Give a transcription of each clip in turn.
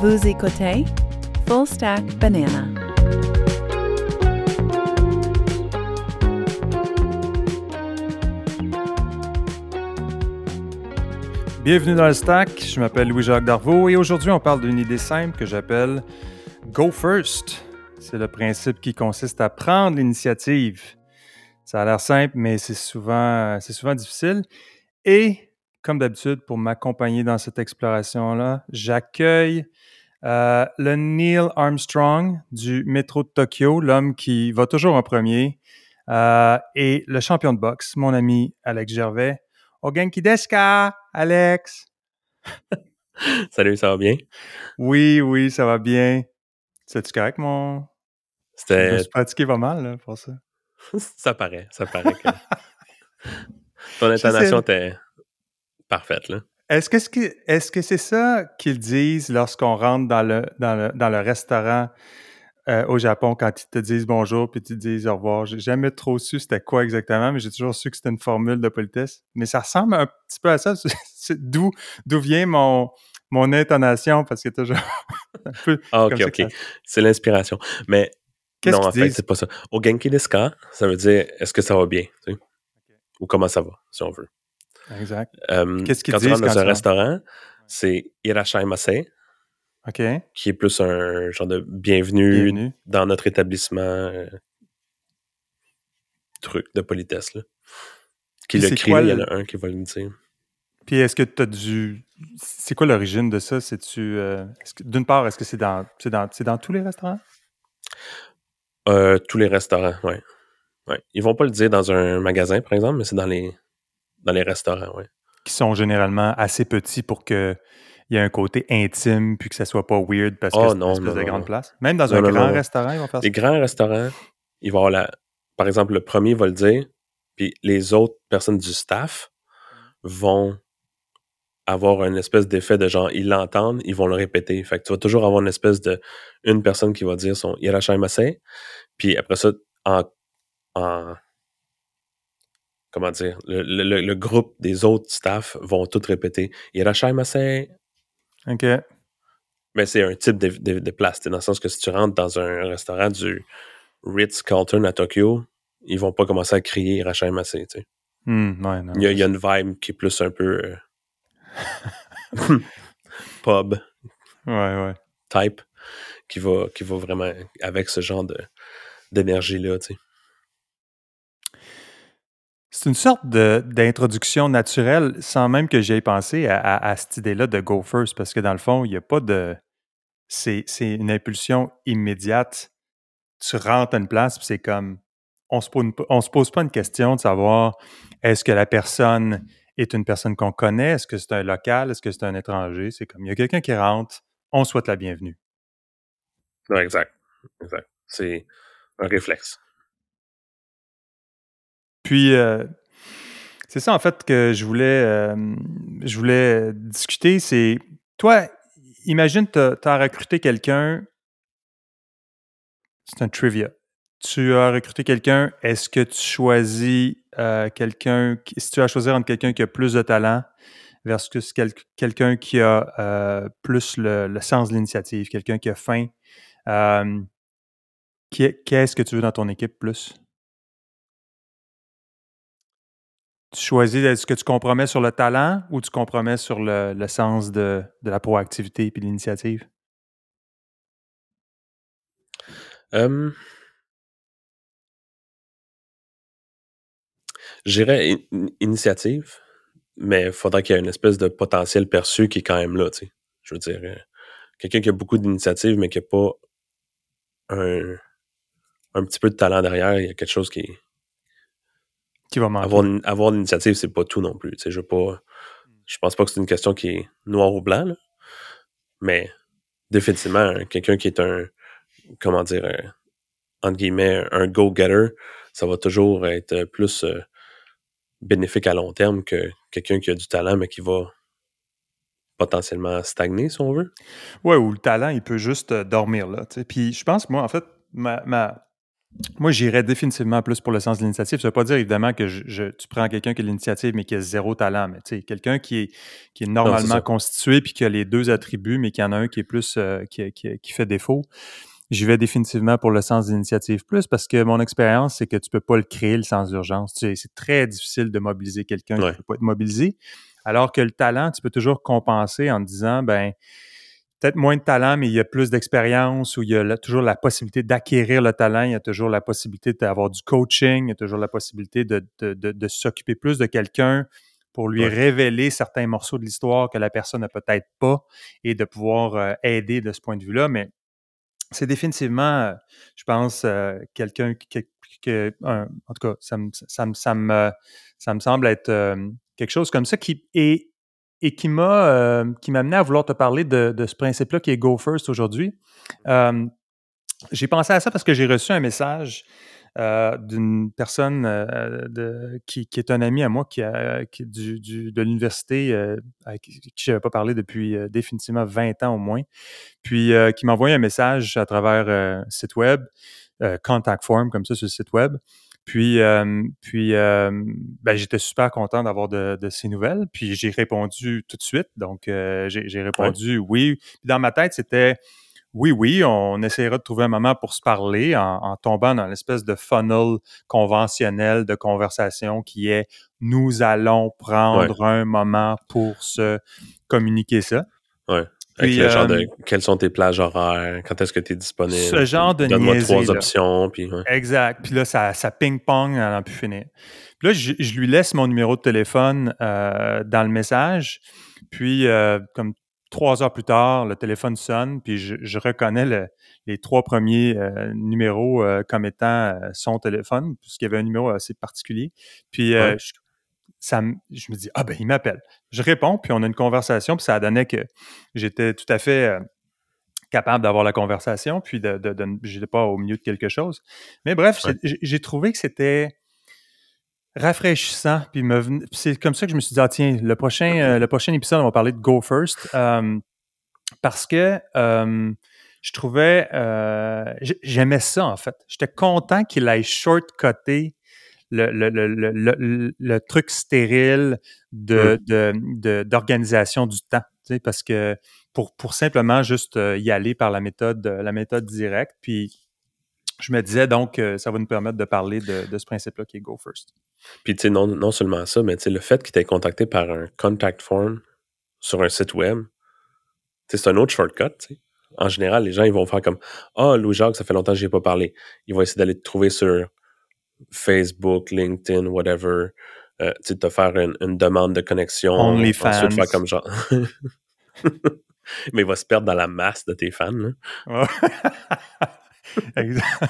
Vous écoutez Full Stack Banana. Bienvenue dans le Stack, je m'appelle Louis-Jacques Darvaux et aujourd'hui on parle d'une idée simple que j'appelle Go First. C'est le principe qui consiste à prendre l'initiative. Ça a l'air simple, mais c'est souvent, souvent difficile. Et comme d'habitude, pour m'accompagner dans cette exploration-là, j'accueille euh, le Neil Armstrong du métro de Tokyo, l'homme qui va toujours en premier, euh, et le champion de boxe, mon ami Alex Gervais. Ogenki deska, Alex. Salut, ça va bien? Oui, oui, ça va bien. C'est-tu correct, mon... Je me C'était. suis pratiqué pas mal là, pour ça. ça paraît, ça paraît que ton Je intonation était parfaite, là. Est-ce que c'est est-ce que c'est ça qu'ils disent lorsqu'on rentre dans le, dans le, dans le restaurant euh, au Japon quand ils te disent bonjour puis ils te disent au revoir? J'ai jamais trop su c'était quoi exactement, mais j'ai toujours su que c'était une formule de politesse. Mais ça ressemble un petit peu à ça. D'où d'où vient mon, mon intonation parce que toujours un peu Ah, ok, comme ça ok. C'est l'inspiration. Mais Qu'est-ce non, en fait, c'est pas ça. Au Genki desu ka, ça veut dire est-ce que ça va bien? tu sais? Ou comment ça va, si on veut. Exact. Euh, Qu'est-ce qu'ils tu disent rentres dans un tu restaurant, c'est irashaimase, OK. qui est plus un genre de bienvenue, Bienvenue. dans notre établissement. euh, truc de politesse, là. Qui Puis le crie, il y en a un qui va le dire. Puis est-ce que tu as dû. C'est quoi l'origine de ça? C'est-tu. euh, D'une part, est-ce que c'est dans, dans, dans tous les restaurants? Euh, tous les restaurants, ouais. ouais. Ils vont pas le dire dans un magasin, par exemple, mais c'est dans les, dans les restaurants, ouais. Qui sont généralement assez petits pour que il y ait un côté intime puis que ça soit pas weird parce que Oh c'est une espèce non, de non, grande non. place. Même dans un grand restaurant, ils vont faire ça. Les grands restaurants, ils vont avoir la... Par exemple, le premier va le dire, puis les autres personnes du staff vont avoir une espèce d'effet de genre, ils l'entendent, ils vont le répéter. Fait que tu vas toujours avoir une espèce de... Une personne qui va dire son Irashaimase, puis après ça, en... en comment dire, le, le- le- groupe des autres staff vont tout répéter Irashaimase, OK. Mais c'est un type de, de, de place. Dans le sens que si tu rentres dans un restaurant du Ritz-Carlton à Tokyo, ils vont pas commencer à crier tu sais. Hmm, ouais, non. Il y, a, il y a une vibe qui est plus un peu euh, pub Ouais, ouais. type qui va, qui va vraiment avec ce genre d'énergie-là. tu sais. C'est une sorte d'introduction naturelle sans même que j'aie pensé à, cette idée-là de go first parce que dans le fond, il n'y a pas de. C'est une impulsion immédiate. Tu rentres à une place puis c'est comme. On se, se pose pas une question de savoir est-ce que la personne est une personne qu'on connaît, est-ce que c'est un local, est-ce que c'est un étranger? C'est comme il y a quelqu'un qui rentre, on souhaite la bienvenue. Ouais, exact. exact. C'est un réflexe. Puis, euh, c'est ça en fait que je voulais, euh, je voulais discuter. C'est toi, imagine, tu as, recruté quelqu'un. C'est un trivia. Tu as recruté quelqu'un. Est-ce que tu choisis euh, quelqu'un, si tu as à choisir entre quelqu'un qui a plus de talent versus quel- quelqu'un qui a plus le, sens de l'initiative, quelqu'un qui a faim, qu'est-ce que tu veux dans ton équipe plus? Tu choisis, est-ce que tu compromets sur le talent ou tu compromets sur le, le sens de, de la proactivité et de l'initiative? Hum, J'irais in- in- initiative, mais il faudrait qu'il y ait une espèce de potentiel perçu qui est quand même là, tu sais. Je veux dire, euh, quelqu'un qui a beaucoup d'initiative, mais qui n'a pas un, un petit peu de talent derrière, il y a quelque chose qui est... Qui va manquer? Avoir, avoir l'initiative, c'est pas tout non plus. Je pas... Je pense pas que c'est une question qui est noir ou blanc, là. Mais définitivement, un- quelqu'un qui est un... Comment dire... un- entre guillemets, un go-getter, ça va toujours être plus euh, bénéfique à long terme que quelqu'un qui a du talent, mais qui va potentiellement stagner, si on veut. Ouais, ou le talent, il peut juste euh, dormir là. Puis je pense, moi, en fait, ma, ma- moi, j'irais définitivement plus pour le sens de l'initiative. Ça ne veut pas dire évidemment que je, tu prends quelqu'un qui a l'initiative mais qui a zéro talent, mais tu sais, quelqu'un qui est, qui est normalement constitué puis qui a les deux attributs, mais qui en a un qui est plus euh, qui, qui, fait défaut. J'y vais définitivement pour le sens d'initiative plus parce que mon expérience, c'est que tu peux pas le créer, le sens d'urgence. Tu sais, c'est très difficile de mobiliser quelqu'un qui ne peut pas être mobilisé. Alors que le talent, tu peux toujours compenser en disant, ben, peut-être moins de talent, mais il y a plus d'expérience, ou il y a toujours la possibilité d'acquérir le talent, il y a toujours la possibilité d'avoir du coaching, il y a toujours la possibilité de, de, s'occuper plus de quelqu'un pour lui révéler certains morceaux de l'histoire que la personne n'a peut-être pas et de pouvoir euh, aider de ce point de vue-là. Mais c'est définitivement, euh, je pense, euh, quelqu'un qui, en tout cas, ça me, ça me, ça me, ça me semble être quelque chose comme ça qui est et qui m'a euh, qui m'a amené à vouloir te parler de, ce principe-là qui est Go First aujourd'hui. Euh, j'ai pensé à ça parce que j'ai reçu un message euh, d'une personne qui, est un ami à moi qui, de l'université avec qui je n'avais pas parlé depuis définitivement 20 ans au moins, puis qui m'a envoyé un message à travers site web, contact form comme ça sur le site web. Puis, puis ben, j'étais super content d'avoir de, ces nouvelles. Puis j'ai répondu tout de suite. Donc, j'ai répondu oui. Puis dans ma tête, c'était oui, oui, on essaiera de trouver un moment pour se parler en, tombant dans l'espèce de funnel conventionnel de conversation qui est nous allons prendre un moment pour se communiquer ça. Ouais. Le genre de euh, quelles sont tes plages horaires, quand est-ce que tu es disponible? Ce genre de Donne-moi trois options. Puis, Exact. Puis là, ça, ça ping-pong, elle n'en plus finir. Puis là, je, lui laisse mon numéro de téléphone euh, dans le message. Puis, euh, comme trois heures plus tard, le téléphone sonne, puis je, reconnais les trois premiers numéros comme étant son téléphone, puisqu'il y avait un numéro assez particulier. Puis, je, ça, je me dis, ah ben, il m'appelle. Je réponds, puis on a une conversation, puis ça donnait que j'étais tout à fait euh, capable d'avoir la conversation, puis de, de, n'étais pas au milieu de quelque chose. Mais bref, j'ai trouvé que c'était rafraîchissant, puis c'est comme ça que je me suis dit, ah tiens, le prochain, euh, le prochain épisode, on va parler de Go First, euh, parce que je trouvais, j'aimais ça en fait. J'étais content qu'il aille shortcutter le, le, truc stérile de, d'organisation du temps. Parce que pour, pour simplement juste euh, y aller par la méthode, la méthode directe. Puis je me disais donc ça va nous permettre de parler de, ce principe-là qui est Go First. Puis tu sais, non, non seulement ça, mais le fait qu'il t'ait contacté par un contact form sur un site web, c'est un autre shortcut. En général, les gens ils vont faire comme Ah, oh, Louis-Jacques, ça fait longtemps que je n'ai pas parlé. Ils vont essayer d'aller te trouver sur Facebook, LinkedIn, whatever, euh, tu te faire une, demande de connexion. OnlyFans. Ensuite, faire comme genre. Mais il va se perdre dans la masse de tes fans. exact.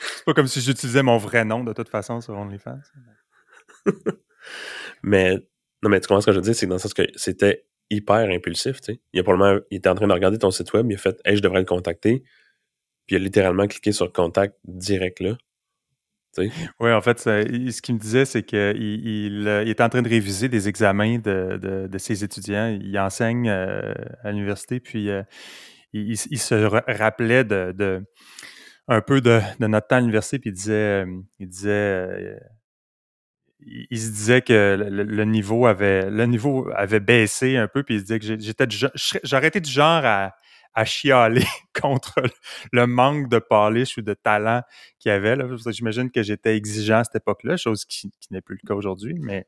C'est pas comme si j'utilisais mon vrai nom de toute façon sur OnlyFans. mais non, mais tu comprends ce que je veux dire, c'est dans le sens que c'était hyper impulsif, tu sais. Il, a probablement, il était en train de regarder ton site web, il a fait Hey, je devrais le contacter. Puis il a littéralement cliqué sur contact direct là. Oui, en fait, ce qu'il me disait, c'est qu'il il, euh, est en train de réviser des examens de, ses étudiants. Il enseigne euh, à l'université, puis euh, il, se rappelait de, un peu de, notre temps à l'université, puis il disait, il disait, il, se disait que le, niveau avait, le niveau avait baissé un peu, puis il se disait que j'étais, été du genre à à chialer contre le manque de polish ou de talent qu'il y avait. J'imagine que j'étais exigeant à cette époque-là, chose qui, n'est plus le cas aujourd'hui, mais,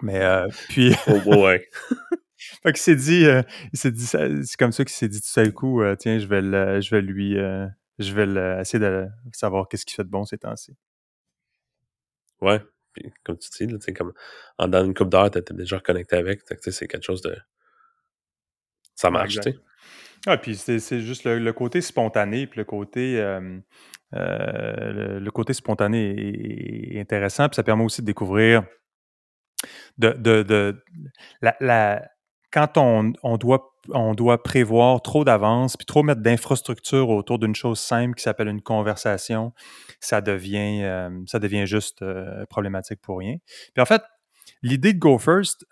mais euh, puis... oh ouais. fait s'est dit, euh, il dit, c'est comme ça qu'il s'est dit tout seul coup, euh, tiens, je vais, le, je vais lui, je vais essayer de savoir qu'est-ce qu'il fait de bon ces temps-ci. Ouais, puis comme tu dis, là, comme en dans une coupe d'heure, tu étais déjà connecté avec, c'est quelque chose de... Ça marche, tu sais. Ah, puis c'est juste le, côté spontané, puis le côté, euh, spontané est, intéressant, puis ça permet aussi de découvrir de, quand on, doit, on doit prévoir trop d'avance, puis trop mettre d'infrastructure autour d'une chose simple qui s'appelle une conversation, ça devient, ça devient juste problématique pour rien. Puis en fait, l'idée de Go First,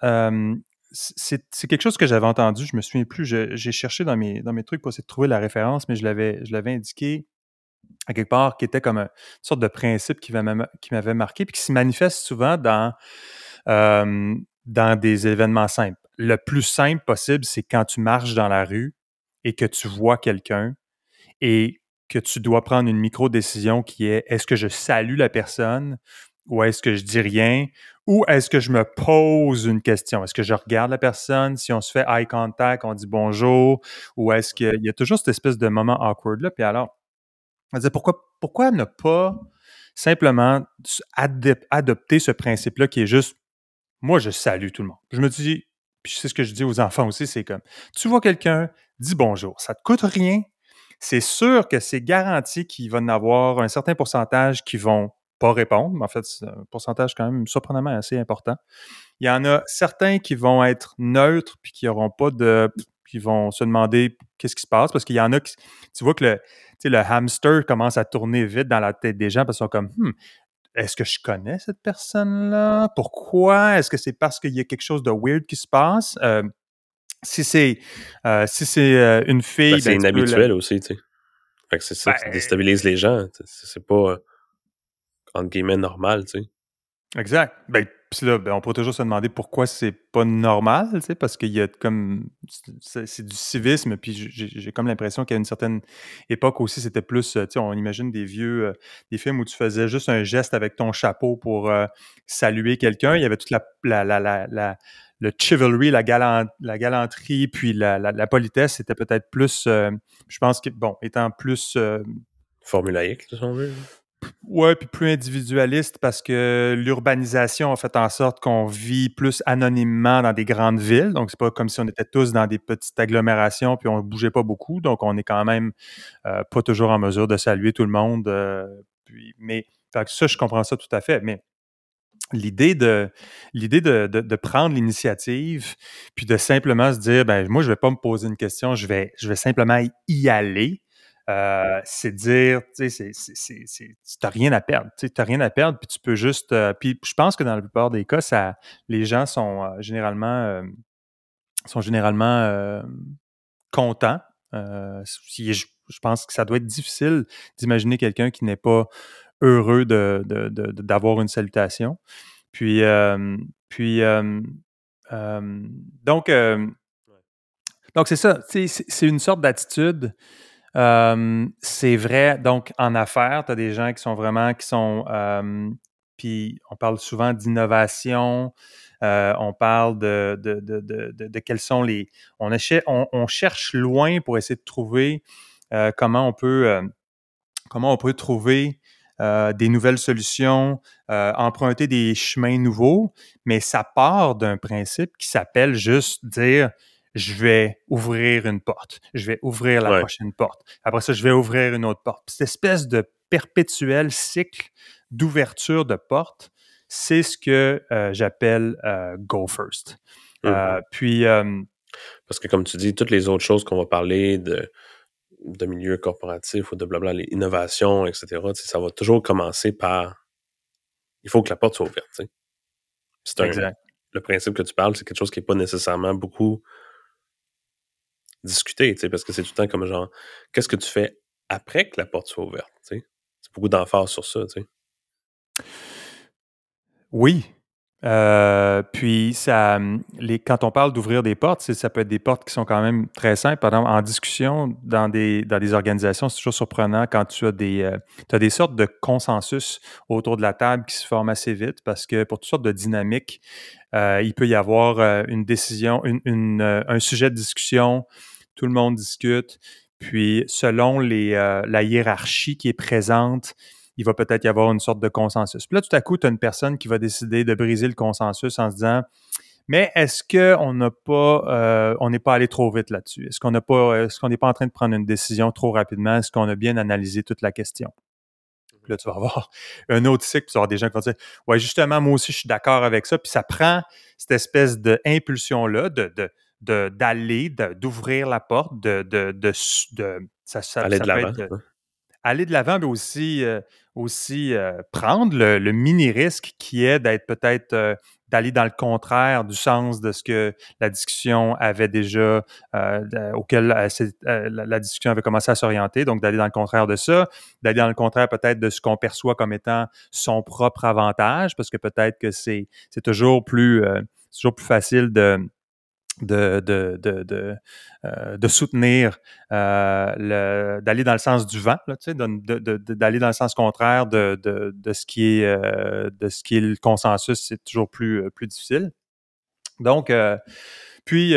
c'est quelque chose que j'avais entendu, je me souviens plus, j'ai cherché dans mes, trucs pour essayer de trouver la référence, mais je l'avais indiqué à quelque part, qui était comme une sorte de principe qui m'avait marqué, puis qui se manifeste souvent dans, dans des événements simples. Le plus simple possible, c'est quand tu marches dans la rue et que tu vois quelqu'un et que tu dois prendre une micro-décision qui est est-ce que je salue la personne ou est-ce que je dis rien ou est-ce que je me pose une question? Est-ce que je regarde la personne? Si on se fait eye contact, on dit bonjour ou est-ce qu'il y a toujours cette espèce de moment awkward-là? Puis alors, on disait pourquoi, pourquoi ne pas simplement adopter ce principe-là qui est juste moi, je salue tout le monde. Je me dis, puis c'est ce que je dis aux enfants aussi, c'est comme tu vois quelqu'un, dis bonjour. Ça ne te coûte rien. C'est sûr que c'est garanti qu'il va y en avoir un certain pourcentage qui vont pas répondre. Mais en fait, c'est un pourcentage quand même surprenamment assez important. Il y en a certains qui vont être neutres puis qui n'auront pas de. qui vont se demander qu'est-ce qui se passe parce qu'il y en a qui. Tu vois que le, le hamster commence à tourner vite dans la tête des gens parce qu'ils sont comme hmm, est-ce que je connais cette personne-là? Pourquoi? Est-ce que c'est parce qu'il y a quelque chose de weird qui se passe? Euh, si c'est euh, si c'est euh, une fille. Ben, c'est ben, inhabituel aussi, tu sais. Fait que c'est ça qui ben déstabilise les gens. C'est pas entre guillemets normal, tu sais. Exact. Ben, puis là, ben, on pourrait toujours se demander pourquoi c'est pas normal, tu sais, parce qu'il y a comme. C'est du civisme, puis j'ai comme l'impression qu'à une certaine époque aussi, c'était plus. Tu sais, on imagine des vieux. Euh, des films où tu faisais juste un geste avec ton chapeau pour euh, saluer quelqu'un. Il y avait toute la, la, la, la le chivalry, la, galant, la galanterie, puis la, la, politesse, c'était peut-être plus, euh, je pense que, bon, étant plus... Formulaïque, si on veut. Ouais, puis plus individualiste parce que l'urbanisation a fait en sorte qu'on vit plus anonymement dans des grandes villes. Donc, c'est pas comme si on était tous dans des petites agglomérations puis on bougeait pas beaucoup. Donc, on est quand même euh, pas toujours en mesure de saluer tout le monde. Euh, puis, mais ça, je comprends ça tout à fait. Mais l'idée de l'idée de, de, prendre l'initiative puis de simplement se dire ben moi je vais pas me poser une question je vais je vais simplement y aller euh, c'est dire, tu sais, n'as rien à perdre. Tu n'as rien à perdre, puis tu peux juste. Euh, puis je pense que dans la plupart des cas, ça, les gens sont euh, généralement, sont généralement contents. Je, je, pense que ça doit être difficile d'imaginer quelqu'un qui n'est pas heureux d'avoir de, de, une salutation. Puis, puis donc, donc c'est ça. C'est une sorte d'attitude c'est vrai, donc en affaires, tu as des gens qui sont vraiment, qui sont, puis on parle souvent d'innovation, on parle de, de, de, de, quels sont les... On, on, cherche loin pour essayer de trouver comment on peut, comment on peut trouver des nouvelles solutions, emprunter des chemins nouveaux, mais ça part d'un principe qui s'appelle juste dire je vais ouvrir une porte, je vais ouvrir la prochaine porte. Après ça, je vais ouvrir une autre porte. cette espèce de perpétuel cycle d'ouverture de portes, c'est ce que euh, j'appelle euh, go first. Euh, mmh puis. Parce que, comme tu dis, toutes les autres choses qu'on va parler de, de milieu corporatif ou de blabla, les innovations, etc., ça va toujours commencer par. Il faut que la porte soit ouverte. C'est un, le principe que tu parles, c'est quelque chose qui n'est pas nécessairement beaucoup discuter, parce que c'est tout le temps comme genre, qu'est-ce que tu fais après que la porte soit ouverte? C'est beaucoup d'emphase sur ça. sais. Oui. Euh, puis, ça, les, quand on parle d'ouvrir des portes, ça peut être des portes qui sont quand même très simples. Par exemple, en discussion dans des, dans des organisations, c'est toujours surprenant quand tu as des, euh, as des sortes de consensus autour de la table qui se forment assez vite parce que pour toutes sortes de dynamiques, euh, il peut y avoir une décision, une, un sujet de discussion tout le monde discute. Puis, selon les, euh, la hiérarchie qui est présente, il va peut-être y avoir une sorte de consensus. Puis là, tout à coup, tu as une personne qui va décider de briser le consensus en se disant Mais est-ce qu'on n'a pas euh, on n'est pas allé trop vite là-dessus? Est-ce qu'on n'a pas est-ce qu'on n'est pas en train de prendre une décision trop rapidement? Est-ce qu'on a bien analysé toute la question? Puis là, tu vas avoir un autre cycle, puis tu vas avoir des gens qui vont dire Ouais, justement, moi aussi, je suis d'accord avec ça. Puis ça prend cette espèce d'impulsion-là de, de d'aller, d'ouvrir la porte, de, de, de, ça, ça, aller, de l'avant, aller de l'avant, mais aussi, euh, aussi euh, prendre le, mini risque qui est d'être peut-être euh, d'aller dans le contraire du sens de ce que la discussion avait déjà, auquel la, discussion avait commencé à s'orienter. Donc, d'aller dans le contraire de ça, d'aller dans le contraire peut-être de ce qu'on perçoit comme étant son propre avantage, parce que peut-être que c'est toujours plus, toujours plus facile de de, de, de, de, euh, de soutenir, euh, d'aller dans le sens du vent, d'aller dans le sens contraire de, ce qui est, euh, de ce qui est le consensus, c'est toujours plus, plus difficile. Donc, puis,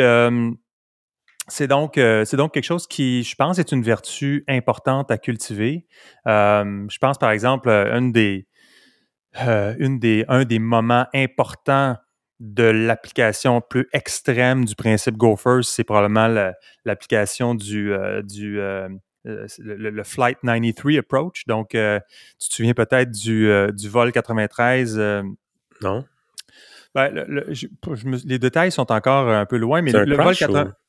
c'est donc, c'est donc quelque chose qui, je pense, est une vertu importante à cultiver. je pense, par exemple, une des, une des, un des moments importants de l'application plus extrême du principe Go First, c'est probablement l'application du, euh, du euh, euh, le, Flight 93 approach. Donc, tu te souviens peut-être du, du vol 93. non. Ben, les détails sont encore un peu loin, mais le, vol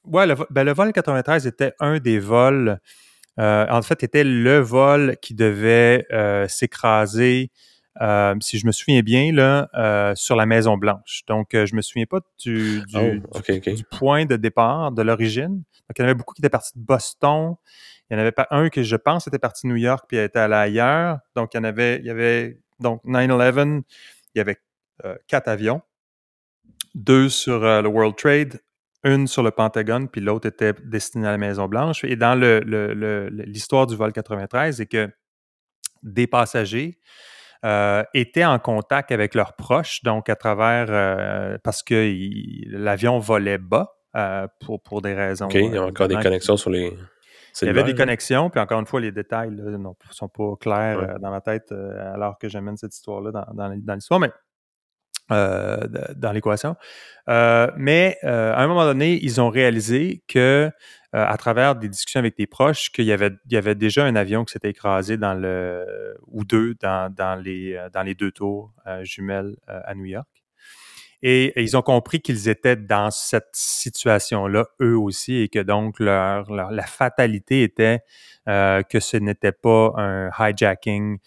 ouais, ben, le, vol 93 était un des vols. en fait, était le vol qui devait s'écraser euh, si je me souviens bien, là, euh, sur la Maison Blanche. Donc, euh, je me souviens pas du, du, oh, point de départ, de l'origine. Donc, il y en avait beaucoup qui étaient partis de Boston. Il n'y en avait pas un que je pense était parti de New York puis était allé ailleurs. Donc, il y en avait, il y avait donc 9-11, il y avait quatre avions, deux sur le World Trade, une sur le Pentagone, puis l'autre était destinée à la Maison Blanche. Et dans l'histoire le, du vol 93, c'est que des passagers euh, étaient en contact avec leurs proches, donc à travers, euh, parce que l'avion volait bas euh, pour, pour des raisons. OK, il y a encore des connexions sur les. Il y avait des connexions, puis encore une fois, les détails ne sont pas clairs dans ma tête alors que j'amène cette histoire-là dans, dans, l'histoire, mais dans l'équation. mais à un moment donné, ils ont réalisé que euh, à travers des discussions avec des proches qu'il y avait, il y avait déjà un avion qui s'était écrasé dans le ou deux dans, les, euh, dans les deux tours euh, jumelles à New York. Et, ils ont compris qu'ils étaient dans cette situation-là, eux aussi, et que donc leur, la fatalité était que ce n'était pas un hijacking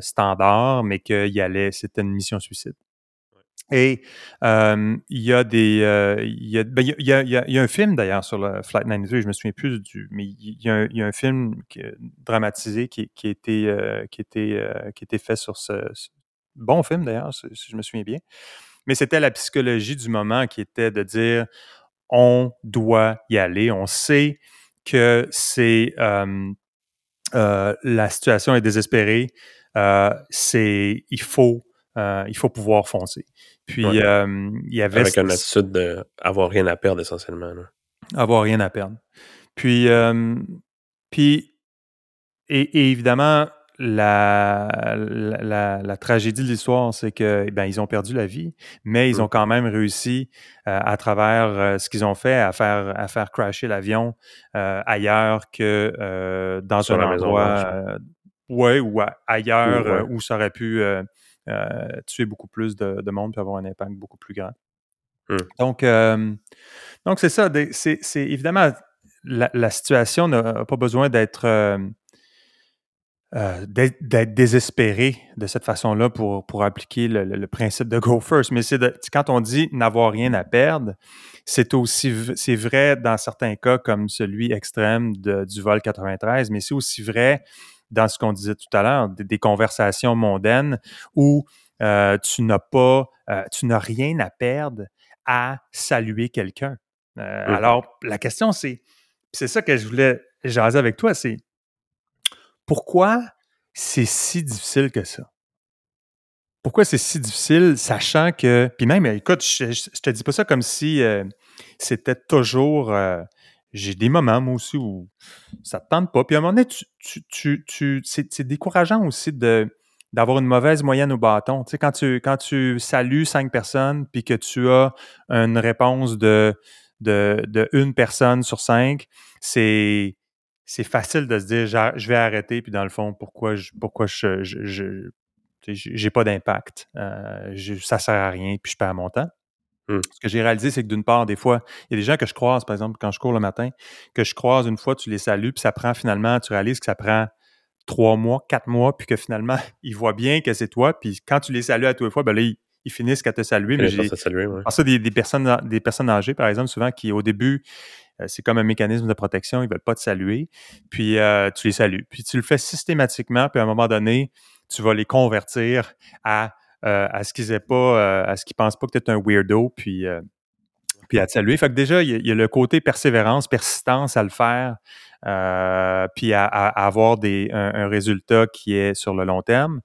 standard, mais qu'il allait, c'était une mission suicide. Et il y a des. il, y a, il, y a, un film d'ailleurs sur le Flight 93, je me souviens plus du. Mais il y a un, film dramatisé qui, qui, a été, qui, était, qui fait sur ce. bon film d'ailleurs, si, je me souviens bien. Mais c'était la psychologie du moment qui était de dire on doit y aller. On sait que c'est. la situation est désespérée. c'est. Il faut. Il faut pouvoir foncer. Puis, euh, il y avait... Avec une attitude d'avoir rien à perdre, essentiellement. Avoir rien à perdre. Puis, euh, puis et, évidemment, la, la, tragédie de l'histoire, c'est que ben, ils ont perdu la vie, mais ils ont mmh. quand même réussi euh, à travers ce qu'ils ont fait à faire à faire crasher l'avion ailleurs que dans un endroit, ouais, ou ailleurs où ça aurait pu euh, tuer beaucoup plus de, monde peut avoir un impact beaucoup plus grand. Mmh. Donc, donc c'est ça. C'est évidemment la, situation n'a pas besoin d'être euh, d'être désespéré de cette façon-là pour, pour appliquer le, principe de go first. Mais c'est quand on dit n'avoir rien à perdre, c'est aussi c'est vrai dans certains cas comme celui extrême du vol 93, mais c'est aussi vrai dans ce qu'on disait tout à l'heure, des, conversations mondaines où euh, tu n'as pas, euh, tu n'as rien à perdre à saluer quelqu'un. Euh, mmh alors, la question, c'est, c'est ça que je voulais jaser avec toi, c'est pourquoi c'est si difficile que ça? Pourquoi c'est si difficile, sachant que. Puis même, écoute, je, je te dis pas ça comme si c'était toujours j'ai des moments, moi aussi, où ça te tente pas. Puis à un moment donné, c'est, décourageant aussi d'avoir une mauvaise moyenne au bâton. Tu sais, quand tu, salues cinq personnes, puis que tu as une réponse de, une personne sur cinq, c'est, facile de se dire, je vais arrêter, puis dans le fond, pourquoi je, pourquoi je, j'ai pas d'impact, euh, ça sert à rien, puis je perds mon temps. Mmh. Ce que j'ai réalisé, c'est que d'une part, des fois, il y a des gens que je croise, par exemple, quand je cours le matin, que je croise une fois, tu les salues, puis ça prend finalement, tu réalises que ça prend trois mois, quatre mois, puis que finalement, ils voient bien que c'est toi, puis quand tu les salues à tous les fois, ben là, ils, ils finissent qu'à te saluer. Mais j'ai saluer, ouais. ça, des, des personnes, des personnes âgées, par exemple, souvent, qui au début, euh, c'est comme un mécanisme de protection, ils ne veulent pas te saluer, puis euh, tu les salues. Puis tu le fais systématiquement, puis à un moment donné, tu vas les convertir à, à ce qu'ils aient pas, euh, à ce qu'ils pensent pas que tu es un weirdo, puis, euh, puis à te saluer. Fait que déjà, il y, a- le côté persévérance, persistance à le faire, euh, puis à, avoir des, un résultat qui est sur le long terme.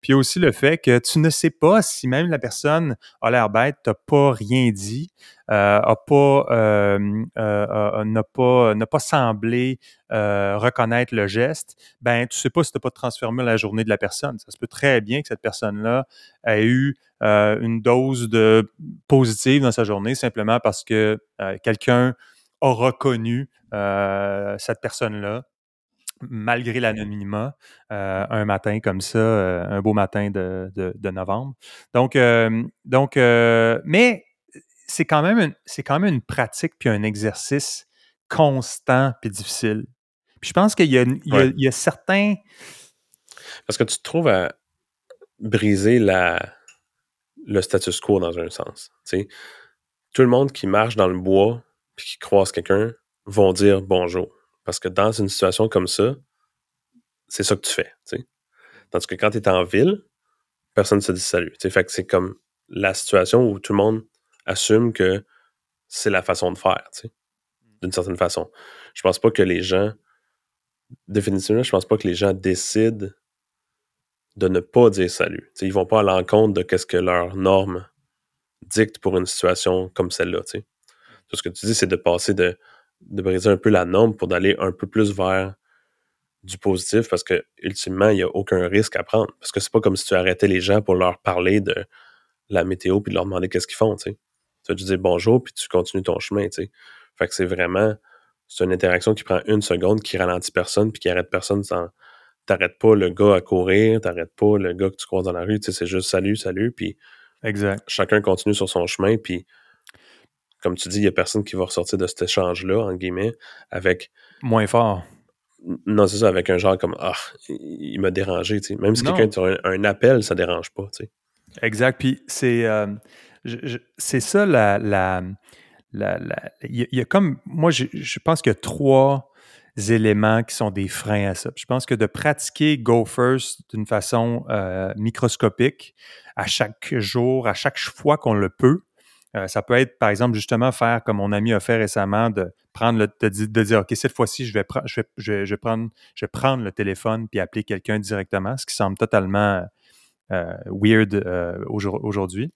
Puis aussi le fait que tu ne sais pas si même la personne a l'air bête, t'as pas rien dit, euh, a pas, euh, euh, n'a pas, n'a pas semblé reconnaître le geste, ben tu sais pas si tu pas transformé la journée de la personne. Ça se peut très bien que cette personne-là ait eu une dose de positive dans sa journée simplement parce que quelqu'un a reconnu cette personne-là malgré l'anonymat, euh, un matin comme ça, euh, un beau matin de, de- de novembre. Donc, euh, donc mais c'est quand même une, c'est quand même une pratique puis un exercice constant puis difficile. Puis je pense qu'il y a, il y a- Ouais. il y a certains, Parce que tu te trouves à briser la, le status quo dans un sens. Tout le monde qui marche dans le bois puis qui croise quelqu'un vont dire bonjour. Parce que dans une situation comme ça, c'est ça que tu fais. Tandis que quand tu es en ville, personne ne se dit salut. Fait que c'est comme la situation où tout le monde assume que c'est la façon de faire, d'une certaine façon. Je pense pas que les gens, définitivement, je pense pas que les gens décident de ne pas dire salut. Sais, ils vont pas à l'encontre de qu'est-ce que leurs normes dictent pour une situation comme celle-là. Tout ce que tu dis, c'est de passer de, de briser un peu la norme pour d'aller un peu plus vers du positif parce que ultimement, il n'y a aucun risque à prendre. Parce que c'est pas comme si tu arrêtais les gens pour leur parler de la météo puis de leur demander qu'est-ce qu'ils font. Tu sais. Tu vas juste dire bonjour puis tu continues ton chemin. Tu sais. Fait que c'est vraiment c'est une interaction qui prend une seconde, qui ralentit personne puis qui arrête personne sans. T'arrêtes pas le gars à courir, t'arrêtes pas le gars que tu croises dans la rue, tu sais, c'est juste salut, salut, puis exact. chacun continue sur son chemin, puis comme tu dis, il y a personne qui va ressortir de cet échange-là, en guillemets, avec Moins fort. non, c'est ça, avec un genre comme Ah, il m'a dérangé, tu sais. Même si quelqu'un sur un, un appel, ça dérange pas, tu sais. Exact. Puis c'est euh, c'est ça la. la, la- la- il y, a- a comme. Moi, je, je pense qu'il y a trois éléments qui sont des freins à ça. Je pense que de pratiquer Go First d'une façon euh, microscopique à chaque jour, à chaque fois qu'on le peut, euh, ça peut être, par exemple, justement, faire comme mon ami a fait récemment, de prendre le, de, di- de dire, OK, cette fois-ci, je vais, je, vais, je, vais, je vais prendre, je vais prendre le téléphone puis appeler quelqu'un directement, ce qui semble totalement euh, weird euh, aujourd- aujourd'hui.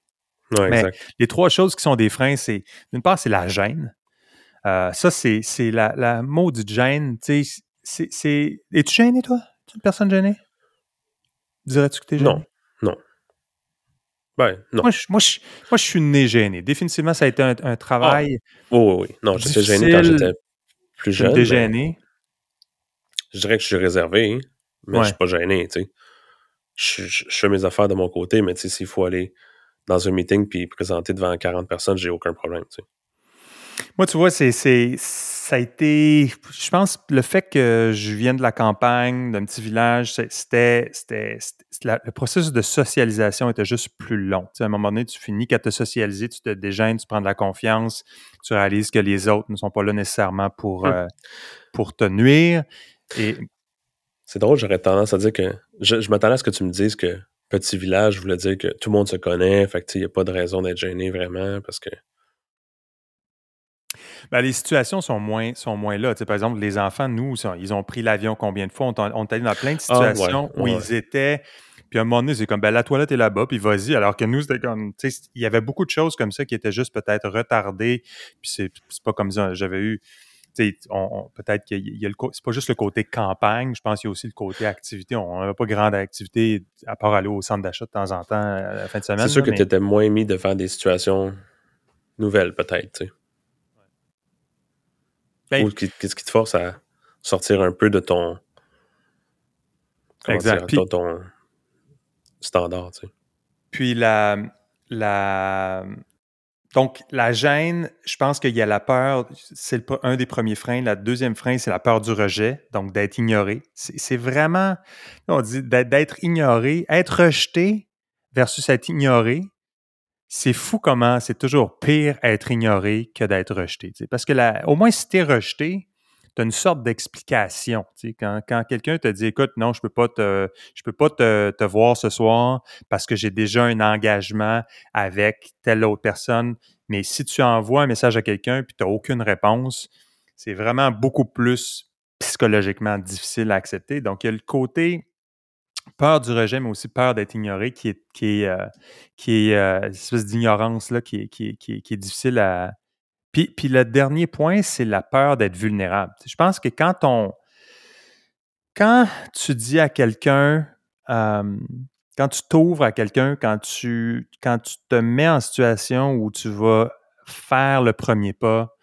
Ouais, Mais- exact. Les trois choses qui sont des freins, c'est d'une part, c'est la gêne. Ça, c'est c'est la, la maudite gêne. Tu sais, c'est- c'est. Es-tu gêné, toi? Tu es une personne gênée? Dirais-tu que tu es gêné? Non. Ben, non. Moi, je, moi, je, moi, je suis né gêné. Définitivement, ça a été un, un travail. Oh, oui, oui. Non, j'étais gêné quand j'étais plus je jeune. me mais dégêné. Je dirais que je suis réservé, hein, mais Ouais. je suis pas gêné, tu sais. Je, je- je fais mes affaires de mon côté, mais tu sais, s'il faut aller dans un meeting puis présenter devant 40 personnes, j'ai aucun problème, tu sais. Moi, tu vois, c'est, c'est, ça a été. Je pense le fait que je vienne de la campagne, d'un petit village, c'était. le processus de socialisation était juste plus long. Tu sais, à un moment donné, tu finis qu'à te socialiser, tu te dégênes, tu prends de la confiance, tu réalises que les autres ne sont pas là nécessairement pour, Hum. euh, pour te nuire. Et C'est drôle, j'aurais tendance à dire que. Je, je m'attendais à ce que tu me dises que petit village voulait dire que tout le monde se connaît, fait que il n'y a pas de raison d'être gêné vraiment, parce que. Ben, les situations sont moins, sont moins là. Tu sais, par exemple, les enfants, nous, ils ont pris l'avion combien de fois? On, est- on est allé dans plein de Ah, ouais, situations où ouais. ils étaient. Puis à un moment donné, c'est comme, ben, la toilette est là-bas, puis vas-y. Alors que nous, c'était comme, tu sais, il y avait beaucoup de choses comme ça qui étaient juste peut-être retardées. Puis c'est pas comme ça. J'avais eu, on- on- peut-être qu'il y a le, c'est pas juste le côté campagne. Je pense qu'il y a aussi le côté activité. On n'avait pas grande activité à part aller au centre d'achat de temps en temps à la fin de semaine. C'est sûr là, que mais- tu étais moins mis devant des situations nouvelles, peut-être. Ben, Ou qu'est-ce qui te force à sortir un peu de ton. Exact. dire, ton, ton standard, tu sais. Puis la, la donc la gêne, je pense qu'il y a la peur, c'est un des premiers freins. La deuxième frein, c'est la peur du rejet, donc d'être ignoré. C'est vraiment, on dit d'être ignoré, être rejeté versus être ignoré. C'est fou comment c'est toujours pire être ignoré que d'être rejeté. Parce que au moins, si tu es rejeté, tu as une sorte d'explication. Quand, quand quelqu'un te dit Écoute, non, je ne peux pas, te, peux pas te, te voir ce soir parce que j'ai déjà un engagement avec telle autre personne. Mais si tu envoies un message à quelqu'un et tu n'as aucune réponse, c'est vraiment beaucoup plus psychologiquement difficile à accepter. Donc, il y a le côté peur du rejet, mais aussi peur d'être ignoré, qui est, qui est, euh, euh, une espèce d'ignorance qui est, qui, qui, difficile à. Puis, puis le dernier point, c'est la peur d'être vulnérable. Je pense que quand on. Quand tu dis à quelqu'un, quand tu t'ouvres à quelqu'un, quand tu, quand tu te mets en situation où tu vas faire le premier pas,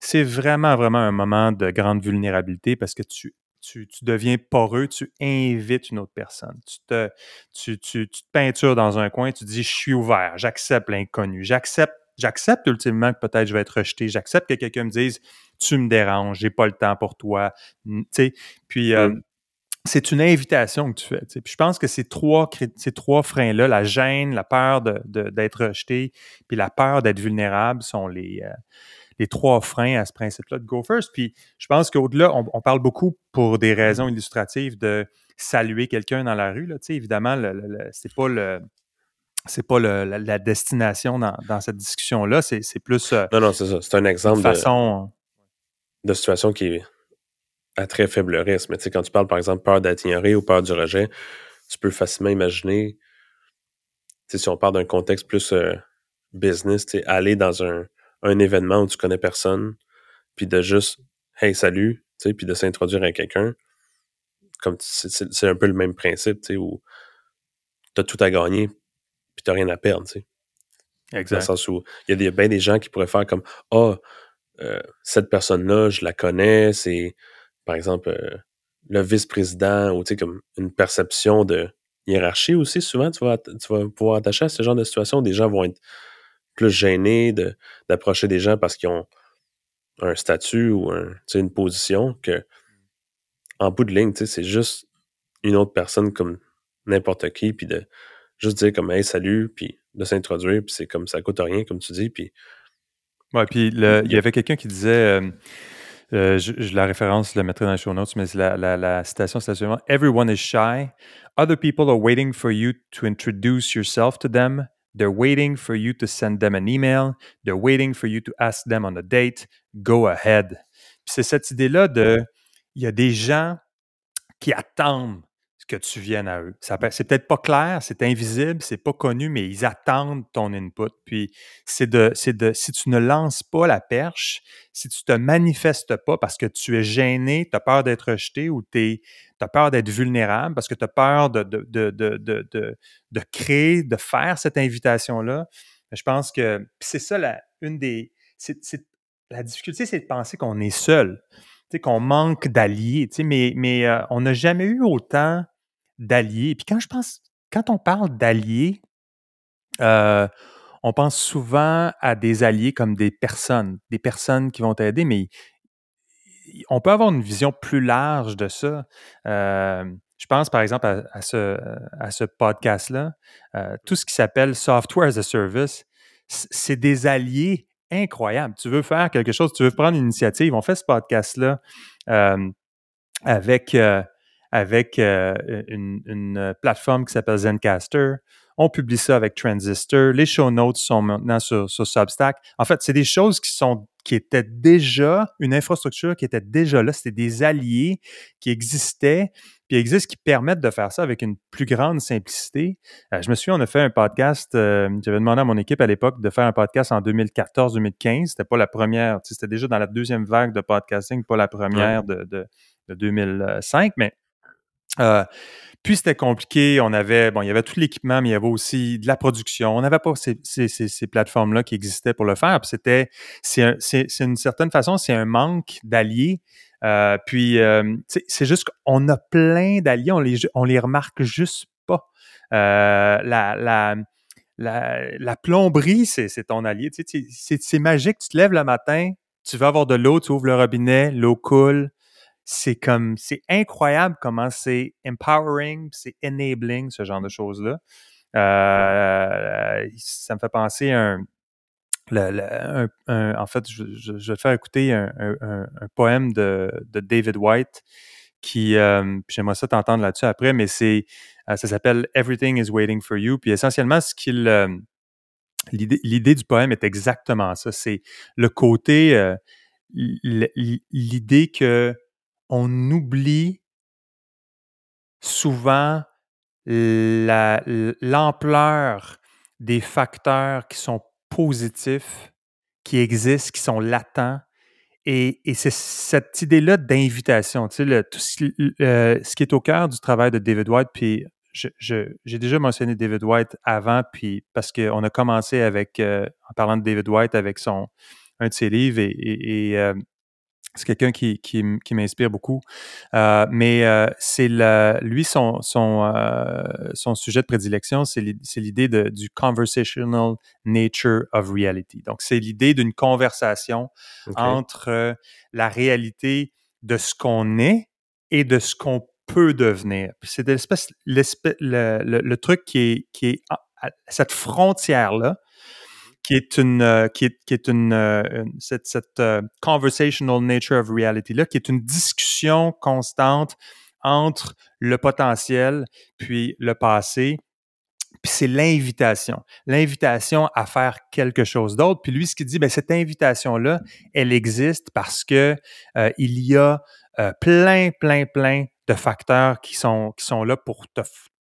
c'est vraiment, vraiment un moment de grande vulnérabilité parce que tu tu, deviens poreux, tu invites une autre personne. Tu te, tu, tu, te peintures dans un coin, tu dis Je suis ouvert, j'accepte l'inconnu, j'accepte, j'accepte ultimement que peut-être je vais être rejeté, j'accepte que quelqu'un me dise Tu me déranges, j'ai pas le temps pour toi. Puis euh, c'est une invitation que tu fais. Puis je pense que ces trois, ces trois freins-là, la gêne, la peur d'être de, rejeté, puis la peur d'être vulnérable sont les. Euh, les trois freins à ce principe-là de Go First. Puis je pense qu'au-delà, on, parle beaucoup pour des raisons illustratives de saluer quelqu'un dans la rue. Là. Évidemment, le, c'est pas le c'est pas la, destination dans, cette discussion-là. C'est, plus. Euh, non, non, c'est ça. C'est un exemple de, de situation qui est à très faible risque. Mais tu sais, quand tu parles, par exemple, peur d'être ignoré ou peur du rejet, tu peux facilement imaginer, tu sais, si on parle d'un contexte plus euh, business, tu sais, aller dans un, un événement où tu connais personne, puis de juste Hey, salut, tu sais, puis de s'introduire à quelqu'un, comme c'est un peu le même principe, tu sais, où t'as tout à gagner, puis t'as rien à perdre, tu sais. Exact. Dans le sens où il y a bien des gens qui pourraient faire comme Ah, oh, cette personne-là, je la connais, c'est par exemple euh, le vice-président, ou tu sais, comme une perception de hiérarchie aussi, souvent, tu vas, tu vas pouvoir attacher à ce genre de situation. Des gens vont être plus gênés d'approcher des gens parce qu'ils ont un statut ou une position que en bout de ligne, c'est juste une autre personne comme n'importe qui, puis de juste dire comme hey salut, puis de s'introduire, puis c'est comme ça coûte rien, comme tu dis, puis Ouais, puis il y avait quelqu'un qui disait, euh, euh, je, la référence, je la mettrai dans les show notes, mais la, la, la citation, c'est la suivante Everyone is shy. Other people are waiting for you to introduce yourself to them. They're waiting for you to send them an email. They're waiting for you to ask them on a date. Go ahead. c'est cette idée-là de, il y a des gens qui attendent que tu viennes à eux. C'est peut-être pas clair, c'est invisible, c'est pas connu, mais ils attendent ton input. Puis c'est de, de, si tu ne lances pas la perche, si tu te manifestes pas parce que tu es gêné, tu as peur d'être rejeté ou tu as peur d'être vulnérable, parce que tu as peur de, de, de, créer, de faire cette invitation-là, je pense que c'est ça la, une des. la difficulté, c'est de penser qu'on est seul qu'on manque d'alliés, mais, mais euh, on n'a jamais eu autant d'alliés. Puis quand je pense, quand on parle d'alliés, euh, on pense souvent à des alliés comme des personnes, des personnes qui vont t'aider, mais on peut avoir une vision plus large de ça. Euh, je pense par exemple à, ce, podcast-là. Euh, tout ce qui s'appelle Software as a Service, c'est des alliés incroyables. Tu veux faire quelque chose, tu veux prendre une initiative. On fait ce podcast-là avec avec euh, une, plateforme qui s'appelle Zencaster. On publie ça avec Transistor. Les show notes sont maintenant sur, Substack. En fait, c'est des choses qui sont qui étaient déjà une infrastructure qui était déjà là. C'était des alliés qui existaient puis existent qui permettent de faire ça avec une plus grande simplicité. Euh, je me souviens, on a fait un podcast, euh, j'avais demandé à mon équipe à l'époque de faire un podcast en 2014-2015. C'était pas la première, c'était déjà dans la deuxième vague de podcasting, pas la première de, de, de 2005, mais euh, puis c'était compliqué. On avait, bon, il y avait tout l'équipement, mais il y avait aussi de la production. On n'avait pas ces, plateformes-là qui existaient pour le faire. C'était, c'est, une certaine façon, c'est un manque d'alliés. Euh, puis euh, c'est juste qu'on a plein d'alliés, on les, on les remarque juste pas. la, la, la, plomberie, c'est, ton allié. c'est, magique. Tu te lèves le matin, tu vas avoir de l'eau, tu ouvres le robinet, l'eau coule c'est comme, c'est incroyable comment c'est empowering, c'est enabling, ce genre de choses-là. ça me fait penser à un, en fait, je, vais te faire écouter un, poème de, David White qui, j'aimerais ça t'entendre là-dessus après, mais c'est, ça s'appelle Everything is Waiting for You. Puis essentiellement, ce qu'il, l'idée, du poème est exactement ça. C'est le côté, l'idée que on oublie souvent l'ampleur des facteurs qui sont positifs, qui existent, qui sont latents. Et, c'est cette idée-là d'invitation, tu sais, tout ce, qui est au cœur du travail de David White, puis j'ai déjà mentionné David White avant, puis parce qu'on a commencé avec, euh, en parlant de David White, avec son, un de ses livres, et, euh, c'est quelqu'un qui, qui, m'inspire beaucoup. Euh, mais euh, c'est lui, son, son, euh, son sujet de prédilection, c'est l'idée du conversational nature of reality. Donc, c'est l'idée d'une conversation entre la réalité de ce qu'on est et de ce qu'on peut devenir. C'est l'espèce, le, le, truc qui est, qui est cette frontière-là qui est une, euh, qui est, qui est une, euh, cette, cette euh, conversational nature of reality là, qui est une discussion constante entre le potentiel puis le passé. Puis c'est l'invitation, l'invitation à faire quelque chose d'autre. Puis lui, ce qu'il dit, ben cette invitation-là, elle existe parce que il y a plein, plein, plein de facteurs qui sont, qui sont là pour te,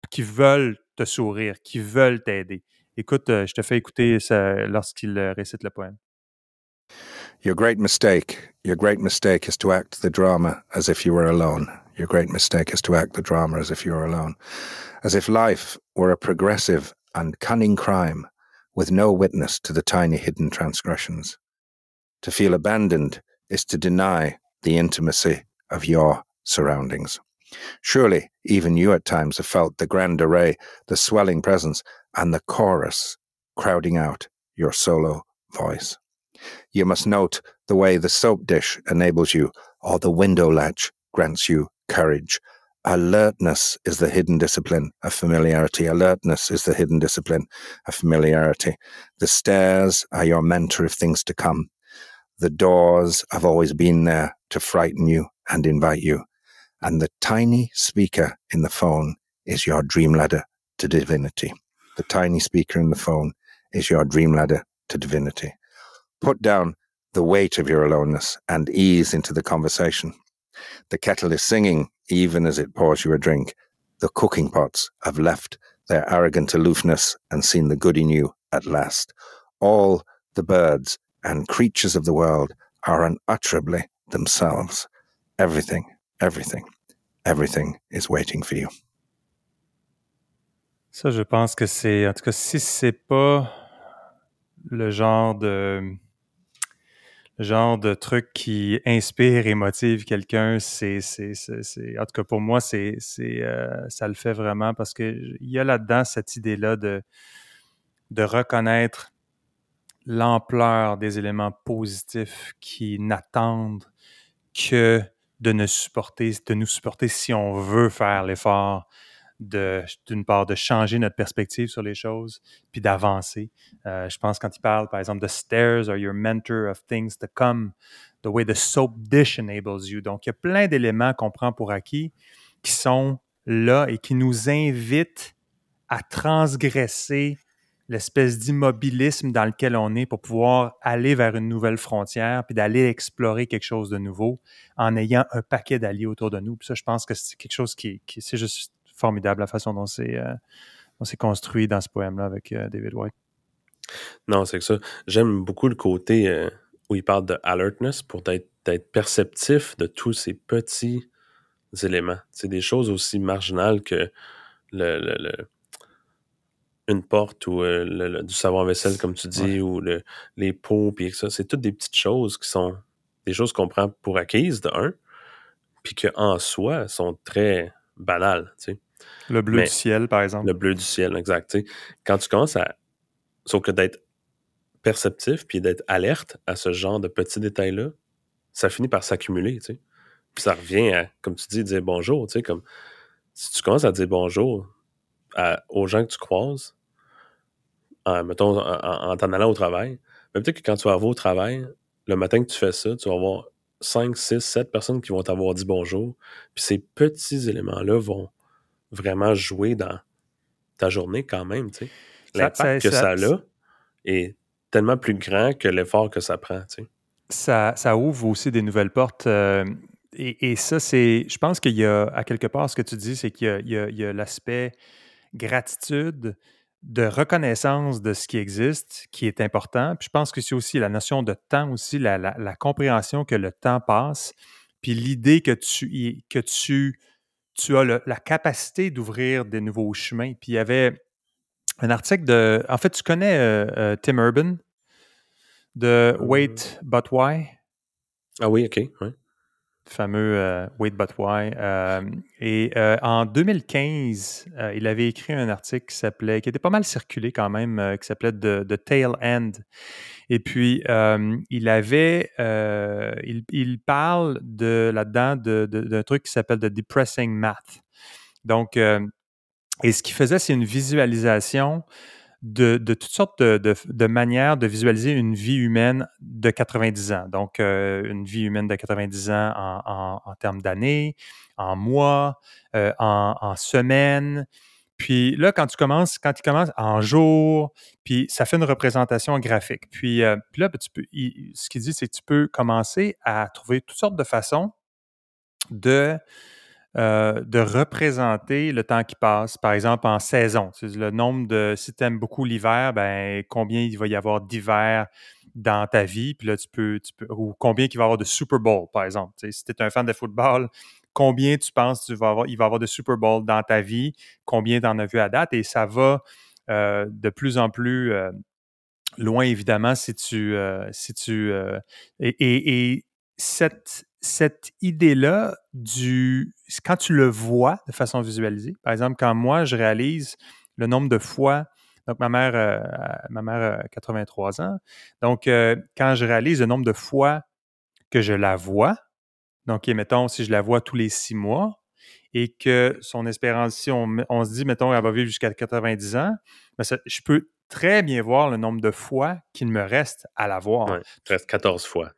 qui veulent te sourire, qui veulent t'aider. Écoute, euh, je te fais écouter lorsqu'il euh, récite le poème. Your great mistake, your great mistake is to act the drama as if you were alone. Your great mistake is to act the drama as if you were alone. As if life were a progressive and cunning crime with no witness to the tiny hidden transgressions. To feel abandoned is to deny the intimacy of your surroundings. Surely, even you at times have felt the grand array, the swelling presence, and the chorus crowding out your solo voice. You must note the way the soap dish enables you, or the window latch grants you courage. Alertness is the hidden discipline of familiarity. Alertness is the hidden discipline of familiarity. The stairs are your mentor of things to come. The doors have always been there to frighten you and invite you. And the tiny speaker in the phone is your dream ladder to divinity. The tiny speaker in the phone is your dream ladder to divinity. Put down the weight of your aloneness and ease into the conversation. The kettle is singing even as it pours you a drink. The cooking pots have left their arrogant aloofness and seen the good in you at last. All the birds and creatures of the world are unutterably themselves. Everything, everything, everything is waiting for you. Ça, je pense que c'est. En tout cas, si c'est pas le genre de. Le genre de truc qui inspire et motive quelqu'un, c'est, c'est, En tout cas, pour moi, c'est, euh, ça le fait vraiment parce qu'il y a là-dedans cette idée-là de, de reconnaître l'ampleur des éléments positifs qui n'attendent que de nous supporter, de nous supporter si on veut faire l'effort d'une part, de changer notre perspective sur les choses, puis d'avancer. Euh, je pense quand il parle, par exemple, the stairs are your mentor of things to come, the way the soap dish enables you. Donc, il y a plein d'éléments qu'on prend pour acquis qui sont là et qui nous invitent à transgresser l'espèce d'immobilisme dans lequel on est pour pouvoir aller vers une nouvelle frontière, puis d'aller explorer quelque chose de nouveau en ayant un paquet d'alliés autour de nous. Puis ça, je pense que c'est quelque chose qui, c'est juste formidable la façon dont c'est euh, construit dans ce poème-là avec euh, David White. Non, c'est que ça. J'aime beaucoup le côté euh, où il parle de alertness pour être, perceptif de tous ces petits éléments. C'est des choses aussi marginales que le, une porte ou du savon-vaisselle, comme tu dis, ou les pots, puis ça. C'est toutes des petites choses qui sont des choses qu'on prend pour acquises, de un, puis qu'en soi sont très banales. Tu sais. Le bleu du ciel, par exemple. Le bleu du ciel, exact. quand tu commences à. Sauf que d'être perceptif puis d'être alerte à ce genre de petits détails-là, ça finit par s'accumuler, tu Puis ça revient à, comme tu dis, dire bonjour, tu sais, comme si tu commences à dire bonjour, aux gens que tu croises, en, mettons, en, t'en allant au travail. Mais peut-être que quand tu vas au travail, le matin que tu fais ça, tu vas avoir 5, 6, 7 personnes qui vont t'avoir dit bonjour. Puis ces petits éléments-là vont vraiment jouer dans ta journée quand même. Tu sais. L'impact que ça, a est tellement plus grand que l'effort que ça prend. Tu sais. ça, ça, ouvre aussi des nouvelles portes. Euh, et, ça, c'est. Je pense qu'il y a, à quelque part, ce que tu dis, c'est qu'il y a l'aspect gratitude de reconnaissance de ce qui existe qui est important. Puis je pense que c'est aussi la notion de temps aussi, la, compréhension que le temps passe, puis l'idée que tu, que tu, tu as la capacité d'ouvrir des nouveaux chemins. Puis il y avait un article de... En fait, tu connais euh, euh, Tim Urban? De Wait But Why? Ah oui, OK. Fameux euh, Wait But Why. Euh, et euh, en 2015, il avait écrit un article qui s'appelait, qui était pas mal circulé quand même, qui s'appelait The, Tail End. Et puis, il avait, il, parle de là-dedans d'un truc qui s'appelle The Depressing Math. Donc, et ce qu'il faisait, c'est une visualisation de, toutes sortes de, manières de visualiser une vie humaine de 90 ans. Donc, euh, une vie humaine de 90 ans en, termes d'années, en mois, euh, en, semaines. Puis là, quand tu commences, quand il commence en jours, puis ça fait une représentation graphique. Puis, euh, là, ben, tu peux, ce qu'il dit, c'est que tu peux commencer à trouver toutes sortes de façons de euh, de représenter le temps qui passe, par exemple en saison. Le nombre de, si tu aimes beaucoup l'hiver, ben, combien il va y avoir d'hiver dans ta vie, puis là, tu peux, tu peux, ou combien il va y avoir de Super Bowl, par exemple. si tu es un fan de football, combien tu penses tu vas avoir, il va y avoir de Super Bowl dans ta vie, combien tu en as vu à date, et ça va euh, de plus en plus euh, loin, évidemment, si tu, si tu et, et cette cette idée-là du quand tu le vois de façon visualisée, par exemple, quand moi je réalise le nombre de fois, donc ma mère, euh, ma mère a 83 ans, donc euh, quand je réalise le nombre de fois que je la vois, donc mettons si je la vois tous les six mois et que son espérance, si on, se dit, mettons, elle va vivre jusqu'à 90 ans, ben je peux très bien voir le nombre de fois qu'il me reste à la voir. Ouais, reste 14 fois.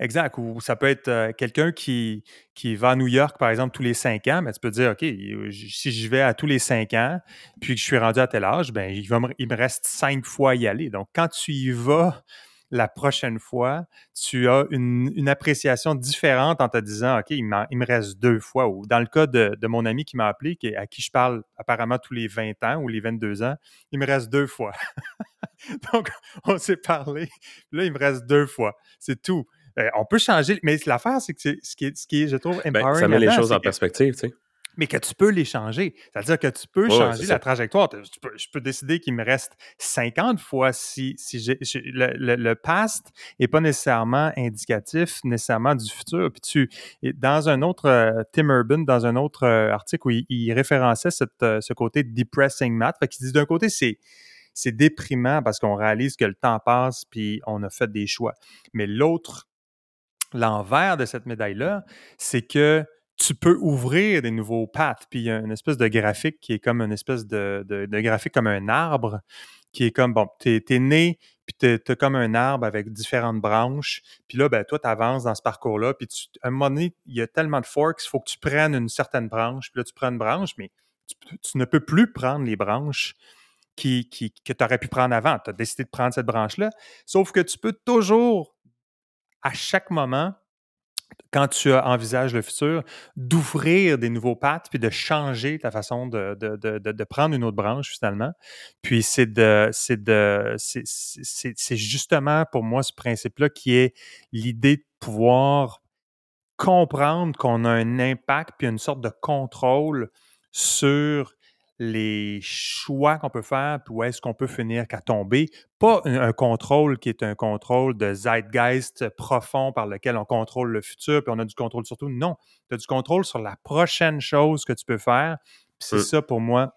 Exact. Ou ça peut être quelqu'un qui, qui va à New York, par exemple, tous les cinq ans, mais tu peux dire, OK, si je vais à tous les cinq ans, puis que je suis rendu à tel âge, ben, il, va me, il me reste cinq fois à y aller. Donc, quand tu y vas la prochaine fois, tu as une, appréciation différente en te disant, OK, il, me reste deux fois. Ou dans le cas de, mon ami qui m'a appelé, à qui je parle apparemment tous les 20 ans ou les 22 ans, il me reste deux fois. Donc, on s'est parlé. Là, il me reste deux fois. C'est tout. Euh, on peut changer, mais l'affaire, c'est que ce qui, est, ce qui est, je trouve, ben, empowering. ça met les choses en perspective, tu sais. Mais que tu peux les changer. C'est-à-dire que tu peux changer la trajectoire. je peux décider qu'il me reste 50 fois si, si le, le, past n'est pas nécessairement indicatif nécessairement du futur. Puis tu, dans un autre, euh, Tim Urban, dans un autre euh, article où il, référençait cette, ce côté depressing math, fait qu'il dit d'un côté, c'est c'est déprimant parce qu'on réalise que le temps passe puis on a fait des choix. Mais l'autre l'envers de cette médaille-là, c'est que tu peux ouvrir des nouveaux paths. Puis il y a une espèce de graphique qui est comme une espèce de, graphique comme un arbre, qui est comme, bon, tu es, né, puis tu as comme un arbre avec différentes branches. Puis là, ben, toi, tu avances dans ce parcours-là. Puis à un moment donné, il y a tellement de forks, il faut que tu prennes une certaine branche. Puis là, tu prends une branche, mais tu, ne peux plus prendre les branches qui, qui que tu aurais pu prendre avant. Tu as décidé de prendre cette branche-là. Sauf que tu peux toujours à chaque moment, quand tu envisages le futur, d'ouvrir des nouveaux paths puis de changer ta façon de, de, de, de prendre une autre branche finalement. Puis c'est de c'est justement pour moi ce principe-là qui est l'idée de pouvoir comprendre qu'on a un impact puis une sorte de contrôle sur les choix qu'on peut faire, puis où est-ce qu'on peut finir qu'à tomber. Pas un, contrôle qui est un contrôle de zeitgeist profond par lequel on contrôle le futur, puis on a du contrôle sur tout. Non, tu as du contrôle sur la prochaine chose que tu peux faire. c'est mmh. ça pour moi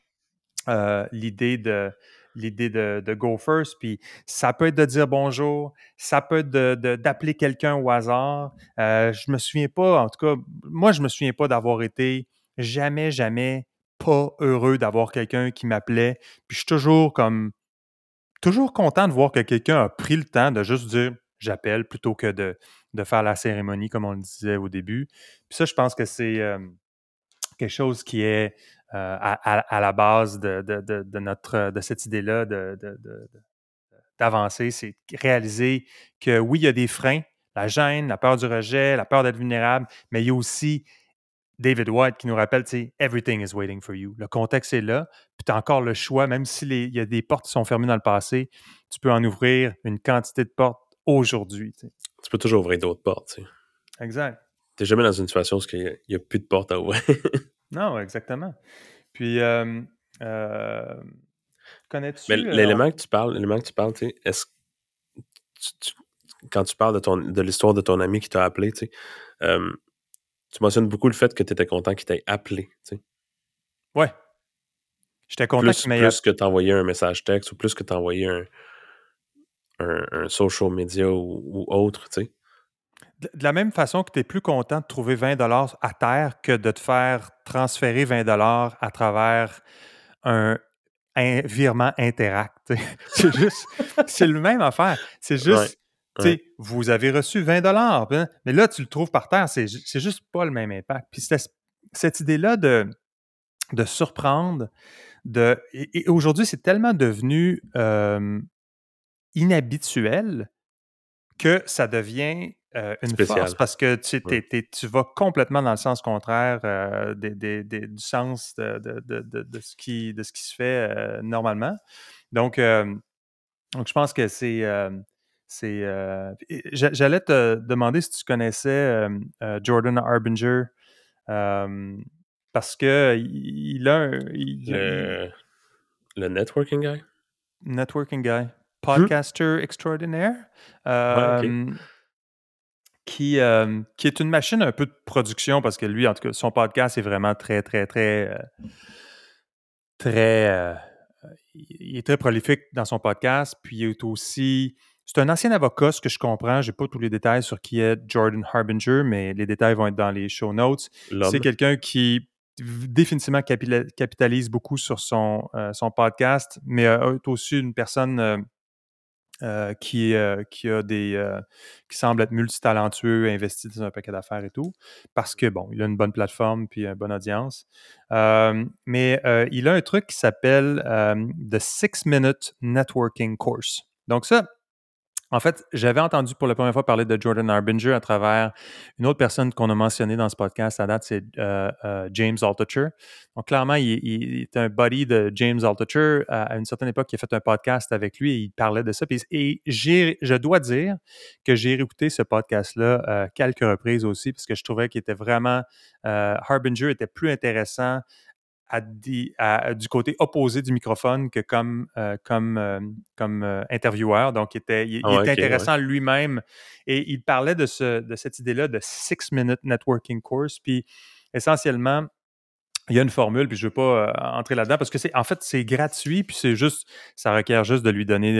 euh, l'idée de l'idée de, Go First. Puis ça peut être de dire bonjour, ça peut être d'appeler quelqu'un au hasard. Euh, je me souviens pas, en tout cas, moi, je me souviens pas d'avoir été jamais, jamais pas heureux d'avoir quelqu'un qui m'appelait. Puis je suis toujours comme toujours content de voir que quelqu'un a pris le temps de juste dire j'appelle plutôt que de, faire la cérémonie comme on le disait au début. Puis ça, je pense que c'est euh, quelque chose qui est euh, à, la base de, de, notre, de cette idée-là d'avancer, c'est réaliser que oui, il y a des freins, la gêne, la peur du rejet, la peur d'être vulnérable, mais il y a aussi David White qui nous rappelle, tu sais, everything is waiting for you. Le contexte est là, puis tu as encore le choix, même s'il y a des portes qui sont fermées dans le passé, tu peux en ouvrir une quantité de portes aujourd'hui. Tu, peux toujours ouvrir d'autres portes. Tu sais. Exact. Tu n'es jamais dans une situation où il n'y a, plus de portes à ouvrir. non, exactement. Puis, euh, euh, connais-tu. Mais euh, l'élément que tu parles, l'élément que tu parles, tu sais, est-ce quand tu parles de, ton, de l'histoire de ton ami qui t'a appelé, tu sais, tu mentionnes beaucoup le fait que tu étais content qu'il t'ait appelé. Tu sais. Ouais. J'étais content qu'il m'ait Plus que t'envoyer un message texte ou plus que t'envoyer un, un, un, social media ou, autre, tu sais. De, la même façon que tu es plus content de trouver 20 à terre que de te faire transférer 20 à travers un, un virement Interact. c'est juste, c'est le même affaire. C'est juste, vous avez reçu 20 hein, mais là, tu le trouves par terre, c'est juste pas le même impact. Puis cette idée-là de, de surprendre, de, et, aujourd'hui, c'est tellement devenu inhabituel que ça devient une force parce que tu, tu, vas complètement dans le sens contraire du sens de, ce qui, de ce qui se fait normalement. Donc, donc, je pense que c'est c'est, euh, j'allais te demander si tu connaissais euh, Jordan Harbinger parce que il a, le, le, networking guy? Networking guy, podcaster extraordinaire. Qui, qui est une machine un peu de production parce que lui, en tout cas, son podcast est vraiment très, très, très, euh, très. il est très prolifique dans son podcast. Puis il est aussi c'est un ancien avocat, ce que je comprends. Je n'ai pas tous les détails sur qui est Jordan Harbinger, mais les détails vont être dans les show notes. C'est quelqu'un qui définitivement capitalise beaucoup sur son, euh, son podcast, mais est aussi une personne euh, euh, qui, qui a des qui semble être multitalentueux, investi dans un paquet d'affaires et tout, parce que bon, il a une bonne plateforme puis une bonne audience. mais il a un truc qui s'appelle The Six Minute Networking Course. Donc ça, en fait, j'avais entendu pour la première fois parler de Jordan Harbinger à travers une autre personne qu'on a mentionnée dans ce podcast à date, c'est euh, euh, James Altucher. Donc, clairement, il, est un buddy de James Altucher. À une certaine époque, il a fait un podcast avec lui et il parlait de ça. Et je dois dire que j'ai réécouté ce podcast-là euh, quelques reprises aussi parce que je trouvais qu'il était vraiment... Harbinger était plus intéressant du côté opposé du microphone que comme, euh, comme, euh, comme euh, intervieweur. Donc, il était, il, ah intéressant lui-même. Et il parlait de, ce, de cette idée-là de six-minute networking course. Puis, essentiellement, il y a une formule, puis je ne veux pas entrer là-dedans parce que c'est en fait c'est gratuit, puis c'est juste, ça requiert juste de lui donner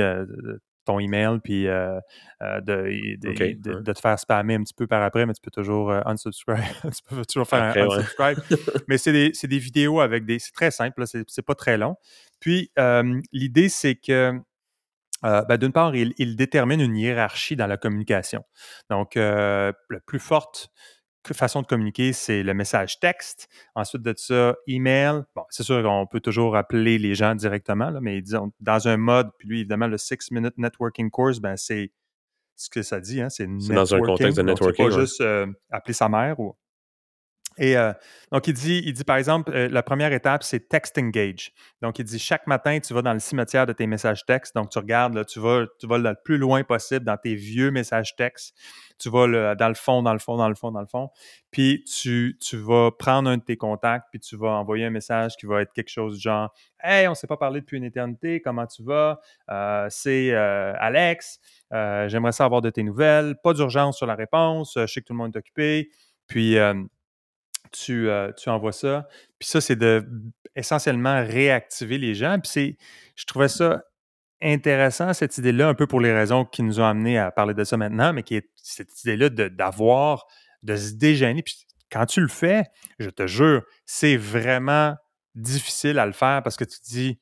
ton email, puis euh, euh, de, de, te faire spammer un petit peu par après, mais tu peux toujours euh, unsubscribe. tu peux toujours faire un unsubscribe. mais c'est des, des, vidéos avec des. C'est très simple, c'est pas très long. Puis l'idée, c'est que. Ben, d'une part, il, il, détermine une hiérarchie dans la communication. Donc, la plus forte façon de communiquer, c'est le message texte. Ensuite de ça, email. Bon, c'est sûr qu'on peut toujours appeler les gens directement, là, mais disons, dans un mode, puis lui, évidemment, le Six Minute Networking Course, ben, c'est ce que ça dit, hein, c'est dans un contexte de networking. pas juste euh, appeler sa mère ou et euh, donc, il dit, il dit, par exemple, euh, la première étape, c'est text engage. Donc, il dit, chaque matin, tu vas dans le cimetière de tes messages textes. Donc, tu regardes, tu vas, tu vas le plus loin possible dans tes vieux messages textes. Tu vas dans le fond, dans le fond, dans le fond, dans le fond. Puis, tu, tu vas prendre un de tes contacts, puis tu vas envoyer un message qui va être quelque chose du genre Hey, on ne s'est pas parlé depuis une éternité, comment tu vas? Euh, c'est Alex, j'aimerais savoir de tes nouvelles. Pas d'urgence sur la réponse, je sais que tout le monde est occupé. Puis, tu, euh, tu envoies ça. Puis ça, c'est de essentiellement réactiver les gens. Puis c'est, je trouvais ça intéressant, cette idée-là, un peu pour les raisons qui nous ont amenés à parler de ça maintenant, mais qui est cette idée-là d'avoir, de, se déjeuner. Puis quand tu le fais, je te jure, c'est vraiment difficile à le faire parce que tu te dis,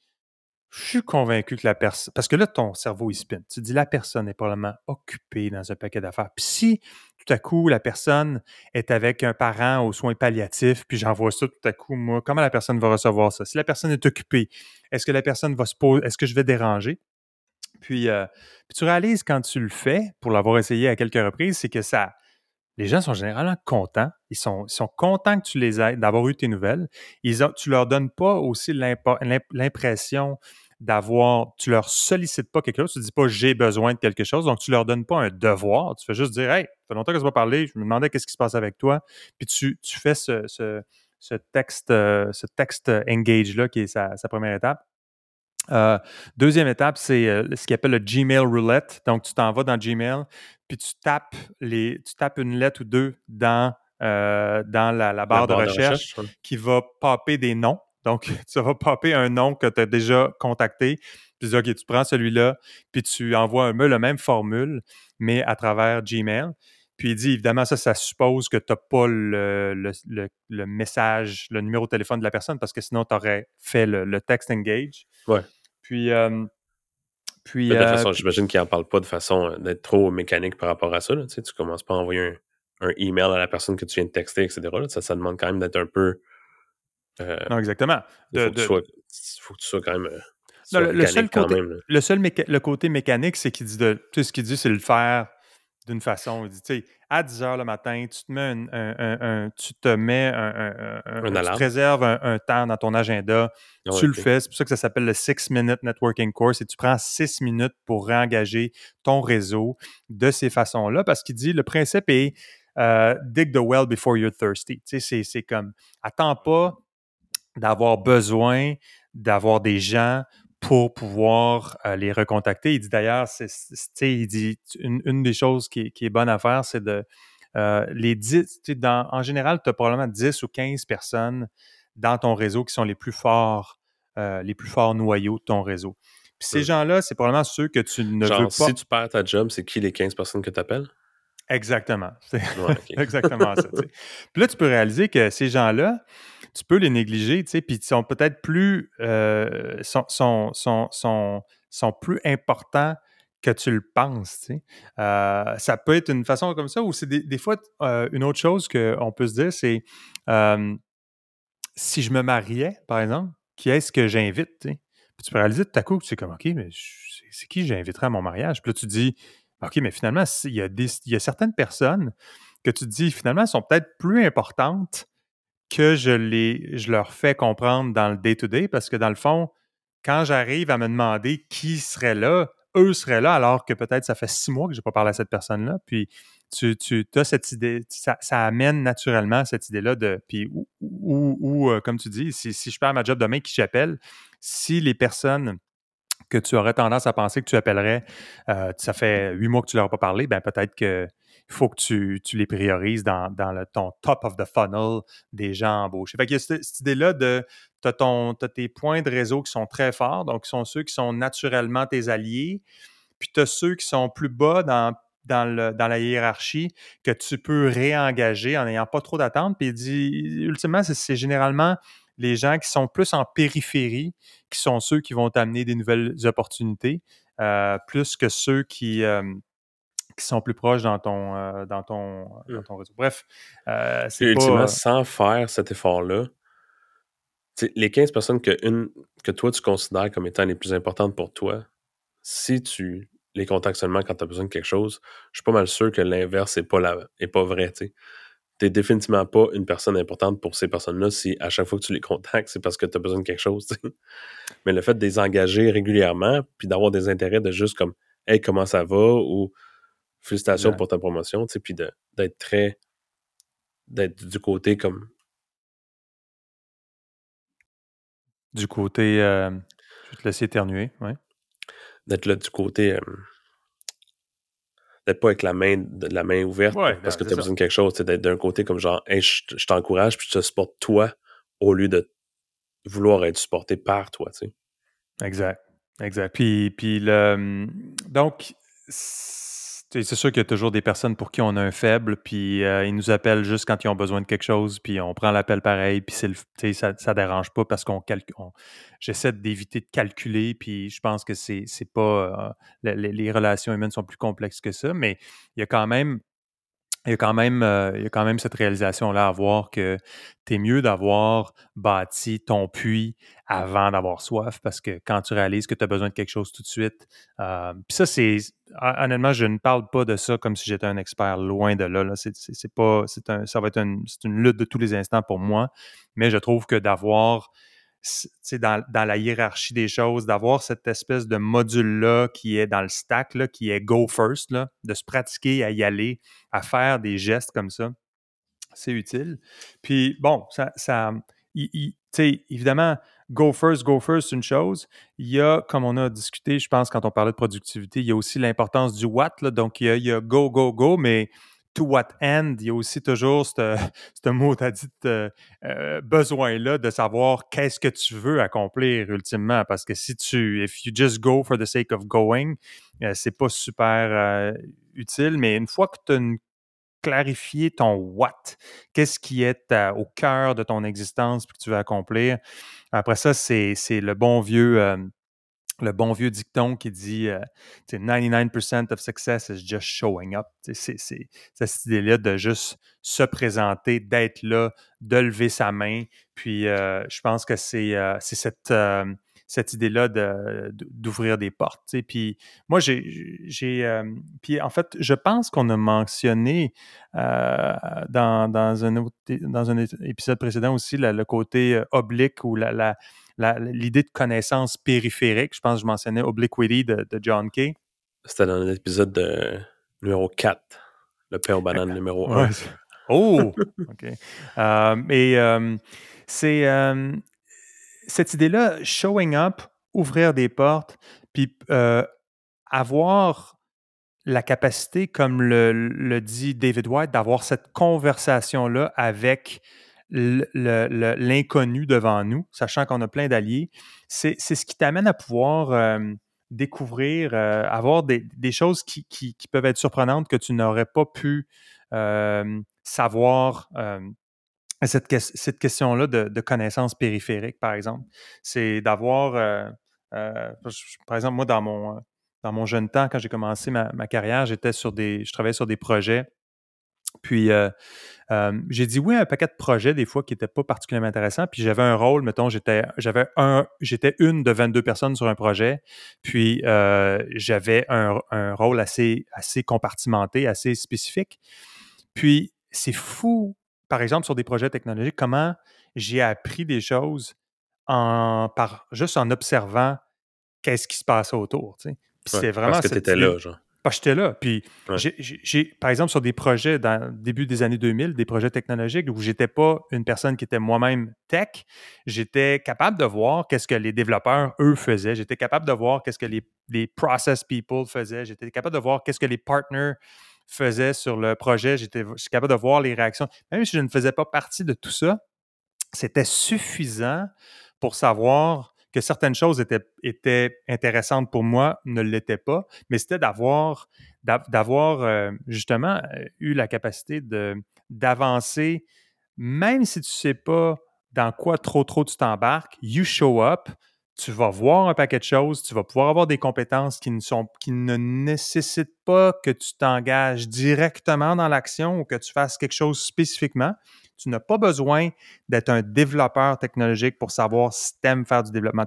je suis convaincu que la personne. Parce que là, ton cerveau, il spin. Tu dis, la personne est probablement occupée dans un paquet d'affaires. Puis si tout à coup, la personne est avec un parent aux soins palliatifs, puis j'envoie ça tout à coup, moi, comment la personne va recevoir ça? Si la personne est occupée, est-ce que la personne va se poser, est-ce que je vais déranger? Puis, euh, puis tu réalises quand tu le fais, pour l'avoir essayé à quelques reprises, c'est que ça, les gens sont généralement contents. Ils sont, sont contents que tu les aides, d'avoir eu tes nouvelles. Ils ont, tu leur donnes pas aussi l'impression d'avoir, tu leur sollicites pas quelque chose, tu dis pas j'ai besoin de quelque chose, donc tu leur donnes pas un devoir, tu fais juste dire hey, ça fait longtemps que je vais parler, je me demandais qu'est-ce qui se passe avec toi, puis tu, tu fais ce, ce, texte, euh, ce texte engage là qui est sa, première étape. Euh, deuxième étape, c'est euh, ce qu'il appelle le Gmail roulette. Donc, tu t'en vas dans Gmail, puis tu tapes, les, tu tapes une lettre ou deux dans, dans la, barre, de recherche, qui va popper des noms. Donc, tu vas popper un nom que tu as déjà contacté, puis tu dis, OK, tu prends celui-là, puis tu envoies un peu la même formule, mais à travers Gmail. Puis il dit, évidemment, ça, ça suppose que tu n'as pas le, le, message, le numéro de téléphone de la personne, parce que sinon, tu aurais fait le, text engage. Ouais. Puis, euh, puis, de toute euh, façon, j'imagine qu'il n'en parle pas de façon euh, d'être trop mécanique par rapport à ça. Tu sais, tu commences pas à envoyer un, un, email à la personne que tu viens de texter, etc. Ça, ça demande quand même d'être un peu euh, non, exactement. Il faut, que tu sois quand même. Euh, le, seul côté, le seul le côté mécanique, c'est qu'il dit de. Tu sais, ce qu'il dit, c'est le faire d'une façon. Il dit, tu sais, à 10 h le matin, tu te mets un, tu te mets un, tu te réserves un, temps dans ton agenda, ah tu le fais. C'est pour ça que ça s'appelle le Six Minute Networking Course et tu prends six minutes pour réengager ton réseau de ces façons-là parce qu'il dit le principe est euh, dig the well before you're thirsty. Tu sais, c'est comme attends pas d'avoir besoin d'avoir des gens pour pouvoir euh, les recontacter. Il dit d'ailleurs, il dit une, des choses qui est, bonne à faire, c'est de euh, les 10, dans, en général, tu as probablement 10 ou 15 personnes dans ton réseau qui sont les plus forts, euh, les plus forts noyaux de ton réseau. Puis ces gens-là, c'est probablement ceux que tu ne veux pas. Si tu perds ta job, c'est qui les 15 personnes que tu appelles? Exactement. C'est exactement ça. Puis là, tu peux réaliser que ces gens-là, tu peux les négliger, tu sais, puis ils sont peut-être plus, euh, sont, sont, sont, sont, plus importants que tu le penses, tu sais. Euh, ça peut être une façon comme ça, ou c'est des, fois, euh, une autre chose qu'on peut se dire, c'est si je me mariais, par exemple, qui est-ce que j'invite, tu sais? Puis tu peux réaliser tout à coup tu es comme, OK, mais c'est qui j'inviterais à mon mariage? Puis là, tu dis, OK, mais finalement, il y, a des, il y a certaines personnes que tu dis, finalement, sont peut-être plus importantes que je, les, je leur fais comprendre dans le day-to-day parce que dans le fond, quand j'arrive à me demander qui serait là, eux seraient là alors que peut-être ça fait six mois que je n'ai pas parlé à cette personne-là. Puis tu, tu as cette idée, ça, amène naturellement cette idée-là de. Puis ou, euh, comme tu dis, si, si, je perds ma job demain, qui j'appelle, si les personnes que tu aurais tendance à penser que tu appellerais, euh, ça fait huit mois que tu ne leur as pas parlé, ben peut-être que faut que tu, les priorises dans, le, ton top of the funnel des gens embauchés. Fait qu'il y a cette, idée-là de tu as, tes points de réseau qui sont très forts, donc qui sont ceux qui sont naturellement tes alliés, puis tu as ceux qui sont plus bas dans, dans, la hiérarchie que tu peux réengager en n'ayant pas trop d'attente. Puis dit, ultimement, c'est généralement les gens qui sont plus en périphérie, qui sont ceux qui vont t'amener des nouvelles opportunités, euh, plus que ceux qui, euh, qui sont plus proches dans ton, euh, dans ton, mmh. ton réseau. Bref, euh, c'est Ultimement, sans faire cet effort-là, les 15 personnes que, une, que toi, tu considères comme étant les plus importantes pour toi, si tu les contactes seulement quand tu as besoin de quelque chose, je suis pas mal sûr que l'inverse n'est pas, est pas vrai. Tu n'es définitivement pas une personne importante pour ces personnes-là si à chaque fois que tu les contactes, c'est parce que tu as besoin de quelque chose. Mais le fait de les engager régulièrement, puis d'avoir des intérêts de juste comme Hey, comment ça va? ou félicitations pour ta promotion, tu sais, puis d'être très. d'être du côté comme. Du côté. Euh, je vais te laisser éternuer, oui. D'être là du côté. Euh, d'être pas avec la main, la main ouverte parce que tu as besoin de quelque chose, d'être d'un côté comme genre, hey, je, t'encourage, puis je te supporte toi, au lieu de vouloir être supporté par toi, tu sais. Exact. Exact. Puis, puis le, donc, C'est sûr qu'il y a toujours des personnes pour qui on a un faible, puis euh, ils nous appellent juste quand ils ont besoin de quelque chose, puis on prend l'appel pareil, puis ça ne dérange pas parce qu'on calcule. J'essaie d'éviter de calculer, puis je pense que c'est pas. Euh, les, relations humaines sont plus complexes que ça, mais il y a quand même il y a quand même, euh, il y a quand même cette réalisation-là à voir que tu es mieux d'avoir bâti ton puits avant d'avoir soif parce que quand tu réalises que tu as besoin de quelque chose tout de suite. Euh, puis ça, c'est. Honnêtement, je ne parle pas de ça comme si j'étais un expert loin de là. là. C'est, pas. Un, ça va être une lutte de tous les instants pour moi. Mais je trouve que d'avoir dans, la hiérarchie des choses, d'avoir cette espèce de module-là qui est dans le stack, qui est go first, de se pratiquer à y aller, à faire des gestes comme ça, c'est utile. Puis bon, ça, ça évidemment, go first, go first, c'est une chose. Il y a, comme on a discuté, je pense, quand on parlait de productivité, il y a aussi l'importance du what. Là, donc, il y, a, go, go, go, mais to what end, il y a aussi toujours ce mot, tu dit, euh, euh, besoin-là de savoir qu'est-ce que tu veux accomplir ultimement. Parce que si tu, if you just go for the sake of going, euh, c'est pas super utile. Mais une fois que tu as clarifié ton what, qu'est-ce qui est au cœur de ton existence que tu veux accomplir, après ça, c'est le bon vieux le bon vieux dicton qui dit 99% euh, of success is just showing up. C'est cette idée-là de juste se présenter, d'être là, de lever sa main. Puis euh, je pense que c'est euh, cette, cette idée-là d'ouvrir des portes. Puis moi, j'ai. puis en fait, je pense qu'on a mentionné dans, dans, un dans un épisode précédent aussi le côté oblique ou la l'idée de connaissance périphérique. Je pense que je mentionnais Obliquity de, John Kay. C'était dans l'épisode de numéro 4, le aux bananes numéro 1. oh! OK. Euh, et euh, c'est euh, cette idée-là, showing up, ouvrir des portes, puis avoir la capacité, comme le, le dit David White, d'avoir cette conversation-là avec l'inconnu devant nous, sachant qu'on a plein d'alliés, c'est ce qui t'amène à pouvoir euh, découvrir, euh, avoir des, choses qui, peuvent être surprenantes que tu n'aurais pas pu euh, savoir. cette, cette question-là de, de connaissances périphériques, par exemple, c'est d'avoir, par exemple, moi, dans mon, dans mon jeune temps, quand j'ai commencé ma, ma carrière, j'étais sur des, je travaillais sur des projets puis euh, euh, j'ai dit oui à un paquet de projets des fois qui n'étaient pas particulièrement intéressants. Puis j'avais un rôle, mettons, j'étais j'avais un j'étais une de 22 personnes sur un projet. Puis euh, j'avais un, rôle assez, assez compartimenté, assez spécifique. Puis c'est fou, par exemple, sur des projets technologiques, comment j'ai appris des choses en par juste en observant qu'est-ce qui se passe autour. Tu c'est vraiment parce que tu étais là, genre. Parce que j'étais là. Puis, j'ai, par exemple, sur des projets dans le début des années 2000, des projets technologiques où j'étais pas une personne qui était moi-même tech, j'étais capable de voir qu'est-ce que les développeurs, eux, faisaient. J'étais capable de voir qu'est-ce que les, les, process people faisaient. J'étais capable de voir qu'est-ce que les partners faisaient sur le projet. J'étais capable de voir les réactions. Même si je ne faisais pas partie de tout ça, c'était suffisant pour savoir que certaines choses étaient, intéressantes pour moi, ne l'étaient pas, mais c'était d'avoir, d'avoir euh, justement euh, eu la capacité de, d'avancer, même si tu ne sais pas dans quoi trop trop tu t'embarques, you show up, tu vas voir un paquet de choses, tu vas pouvoir avoir des compétences qui ne, sont, qui ne nécessitent pas que tu t'engages directement dans l'action ou que tu fasses quelque chose spécifiquement. Tu n'as pas besoin d'être un développeur technologique pour savoir si tu aimes faire du développement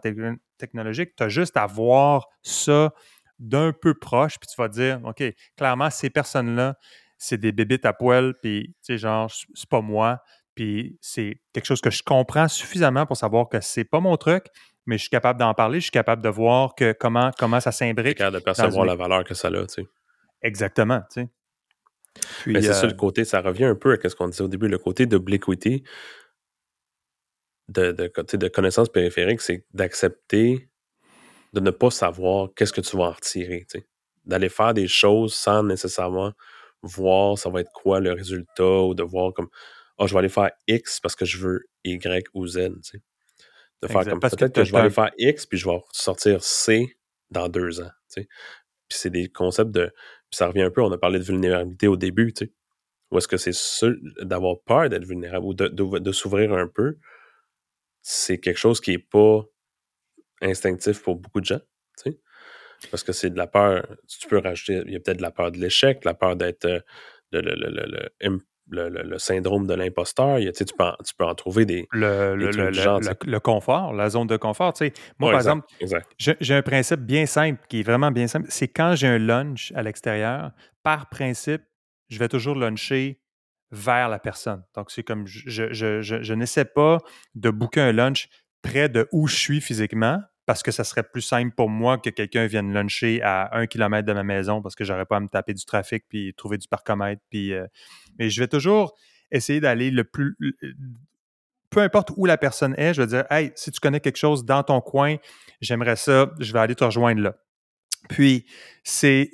technologique. Tu as juste à voir ça d'un peu proche, puis tu vas dire, OK, clairement, ces personnes-là, c'est des bébites à poil, puis, tu sais, genre, c'est pas moi, puis c'est quelque chose que je comprends suffisamment pour savoir que c'est pas mon truc, mais je suis capable d'en parler, je suis capable de voir que comment, comment ça s'imbrique. capable de percevoir la valeur que ça a, tu sais. Exactement, tu sais. Mais c'est ça le euh, côté, ça revient un peu à ce qu'on disait au début, le côté d'obliquité, de, de, de connaissance périphérique, c'est d'accepter de ne pas savoir qu'est-ce que tu vas en retirer. D'aller faire des choses sans nécessairement voir ça va être quoi le résultat ou de voir comme oh, je vais aller faire X parce que je veux Y ou Z. De faire comme peut-être que, je vais aller faire X puis je vais sortir C dans deux ans. Puis c'est des concepts de. Puis ça revient un peu, on a parlé de vulnérabilité au début, tu sais. Ou est-ce que c'est d'avoir peur d'être vulnérable ou de, de s'ouvrir un peu, c'est quelque chose qui n'est pas instinctif pour beaucoup de gens, tu sais. Parce que c'est de la peur, tu peux rajouter, il y a peut-être de la peur de l'échec, la peur d'être euh, le, le, syndrome de l'imposteur. Tu, peux en, tu peux en trouver des. Le, le, confort, la zone de confort. Moi, par exemple, j'ai un principe bien simple, qui est vraiment bien simple. C'est quand j'ai un lunch à l'extérieur, par principe, je vais toujours luncher vers la personne. Donc, c'est comme je, je, je, je n'essaie pas de booker un lunch près de où je suis physiquement parce que ça serait plus simple pour moi que quelqu'un vienne luncher à un kilomètre de ma maison parce que j'aurais pas à me taper du trafic puis trouver du parcomètre. Puis, euh, mais je vais toujours essayer d'aller le plus. Peu importe où la personne est, je vais dire Hey, si tu connais quelque chose dans ton coin, j'aimerais ça, je vais aller te rejoindre là. Puis, c'est.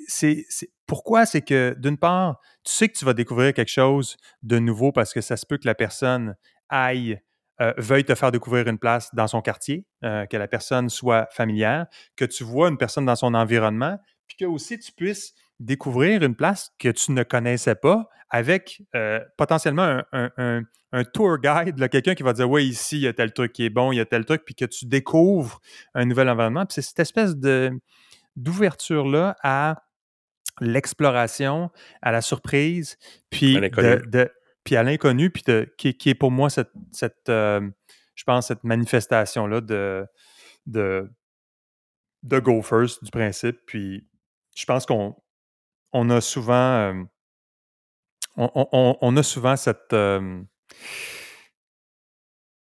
Pourquoi? C'est que d'une part, tu sais que tu vas découvrir quelque chose de nouveau parce que ça se peut que la personne aille euh, veuille te faire découvrir une place dans son quartier, euh, que la personne soit familière, que tu vois une personne dans son environnement, puis que aussi tu puisses découvrir une place que tu ne connaissais pas avec euh, potentiellement un, tour guide, quelqu'un qui va dire Oui, ici, il y a tel truc qui est bon, il y a tel truc, puis que tu découvres un nouvel environnement. Puis c'est cette espèce de, d'ouverture-là à l'exploration, à la surprise, puis de, puis à l'inconnu, puis qui, est pour moi cette, cette euh, je pense, cette manifestation-là de, de, de go first du principe. Puis je pense qu'on on a souvent euh, on, a souvent cette euh,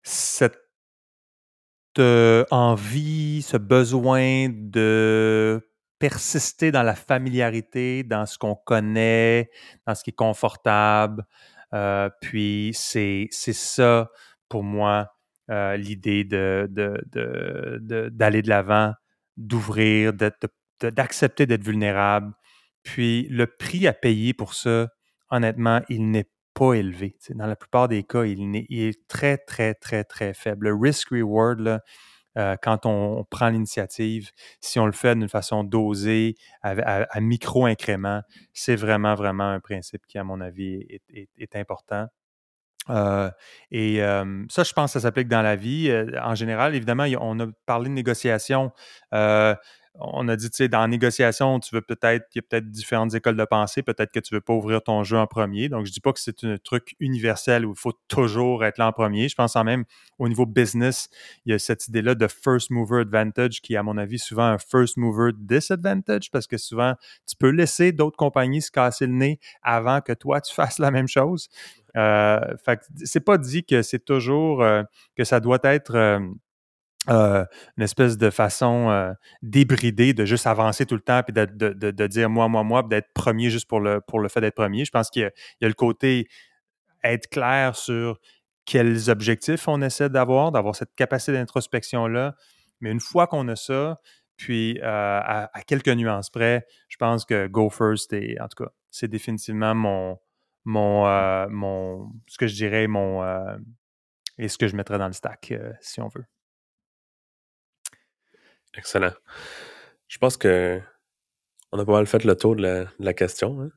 cette envie, ce besoin de persister dans la familiarité, dans ce qu'on connaît, dans ce qui est confortable, euh, puis c'est ça, pour moi, euh, l'idée d'aller de, de, de, l'avant, d'ouvrir, d'accepter d'être vulnérable. Puis le prix à payer pour ça, honnêtement, il n'est pas élevé. dans la plupart des cas, il, il, est très, très, très, très faible. Le risk-reward, euh, quand on, prend l'initiative, si on le fait d'une façon dosée, à, micro-incrément, c'est vraiment, vraiment un principe qui, à mon avis, est, important. Euh, et ça, je pense que ça s'applique dans la vie. Euh, en général, évidemment, on a parlé de négociation on a dit, tu sais, dans la négociation, tu veux peut-être, il y a peut-être différentes écoles de pensée, peut-être que tu ne veux pas ouvrir ton jeu en premier. Donc, je ne dis pas que c'est un truc universel où il faut toujours être là en premier. Je pense en même au niveau business, il y a cette idée-là de first mover advantage qui à mon avis, souvent un first mover disadvantage parce que souvent, tu peux laisser d'autres compagnies se casser le nez avant que toi, tu fasses la même chose. Euh, fait c'est pas dit que c'est toujours euh, que ça doit être euh, euh, une espèce de façon euh, débridée de juste avancer tout le temps puis de, de, dire moi, moi, moi, d'être premier juste pour le, pour le fait d'être premier. Je pense qu'il y, a le côté être clair sur quels objectifs on essaie d'avoir, d'avoir cette capacité d'introspection-là. Mais une fois qu'on a ça, puis euh, à, quelques nuances près, je pense que Go First est, en tout cas, c'est définitivement mon, mon, mon, ce que je dirais, mon, et ce que je mettrais dans le stack, si on veut. Excellent. Je pense que on a pas mal fait le tour de la, question. Hein.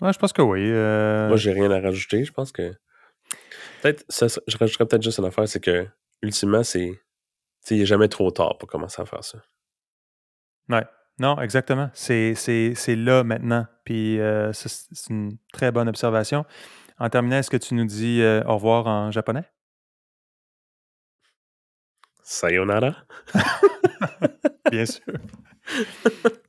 Ouais, je pense que oui. Euh. Moi, j'ai rien à rajouter. Je pense que. Peut-être, je rajouterais peut-être juste une affaire, c'est que, ultimement, c'est. Il n'est jamais trop tard pour commencer à faire ça. Ouais. Non, exactement. C'est là maintenant. Puis euh, c'est une très bonne observation. En terminant, est-ce que tu nous dis euh, au revoir en japonais? Sayonara. Bien sûr.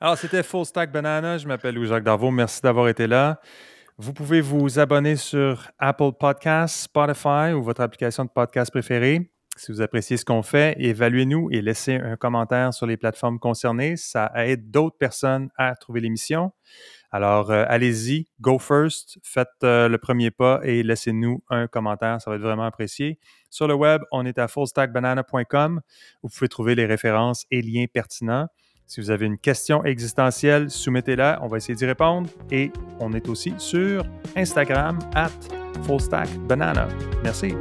Alors, c'était Full Stack Banana. Je m'appelle Louis-Jacques Darvaux. Merci d'avoir été là. Vous pouvez vous abonner sur Apple Podcasts, Spotify ou votre application de podcast préférée. Si vous appréciez ce qu'on fait, évaluez-nous et laissez un commentaire sur les plateformes concernées. Ça aide d'autres personnes à trouver l'émission. Alors, euh, allez-y, go first, faites euh, le premier pas et laissez-nous un commentaire, ça va être vraiment apprécié. Sur le web, on est à fullstackbanana.com. Vous pouvez trouver les références et liens pertinents. Si vous avez une question existentielle, soumettez-la, on va essayer d'y répondre. Et on est aussi sur Instagram at fullstackbanana. Merci.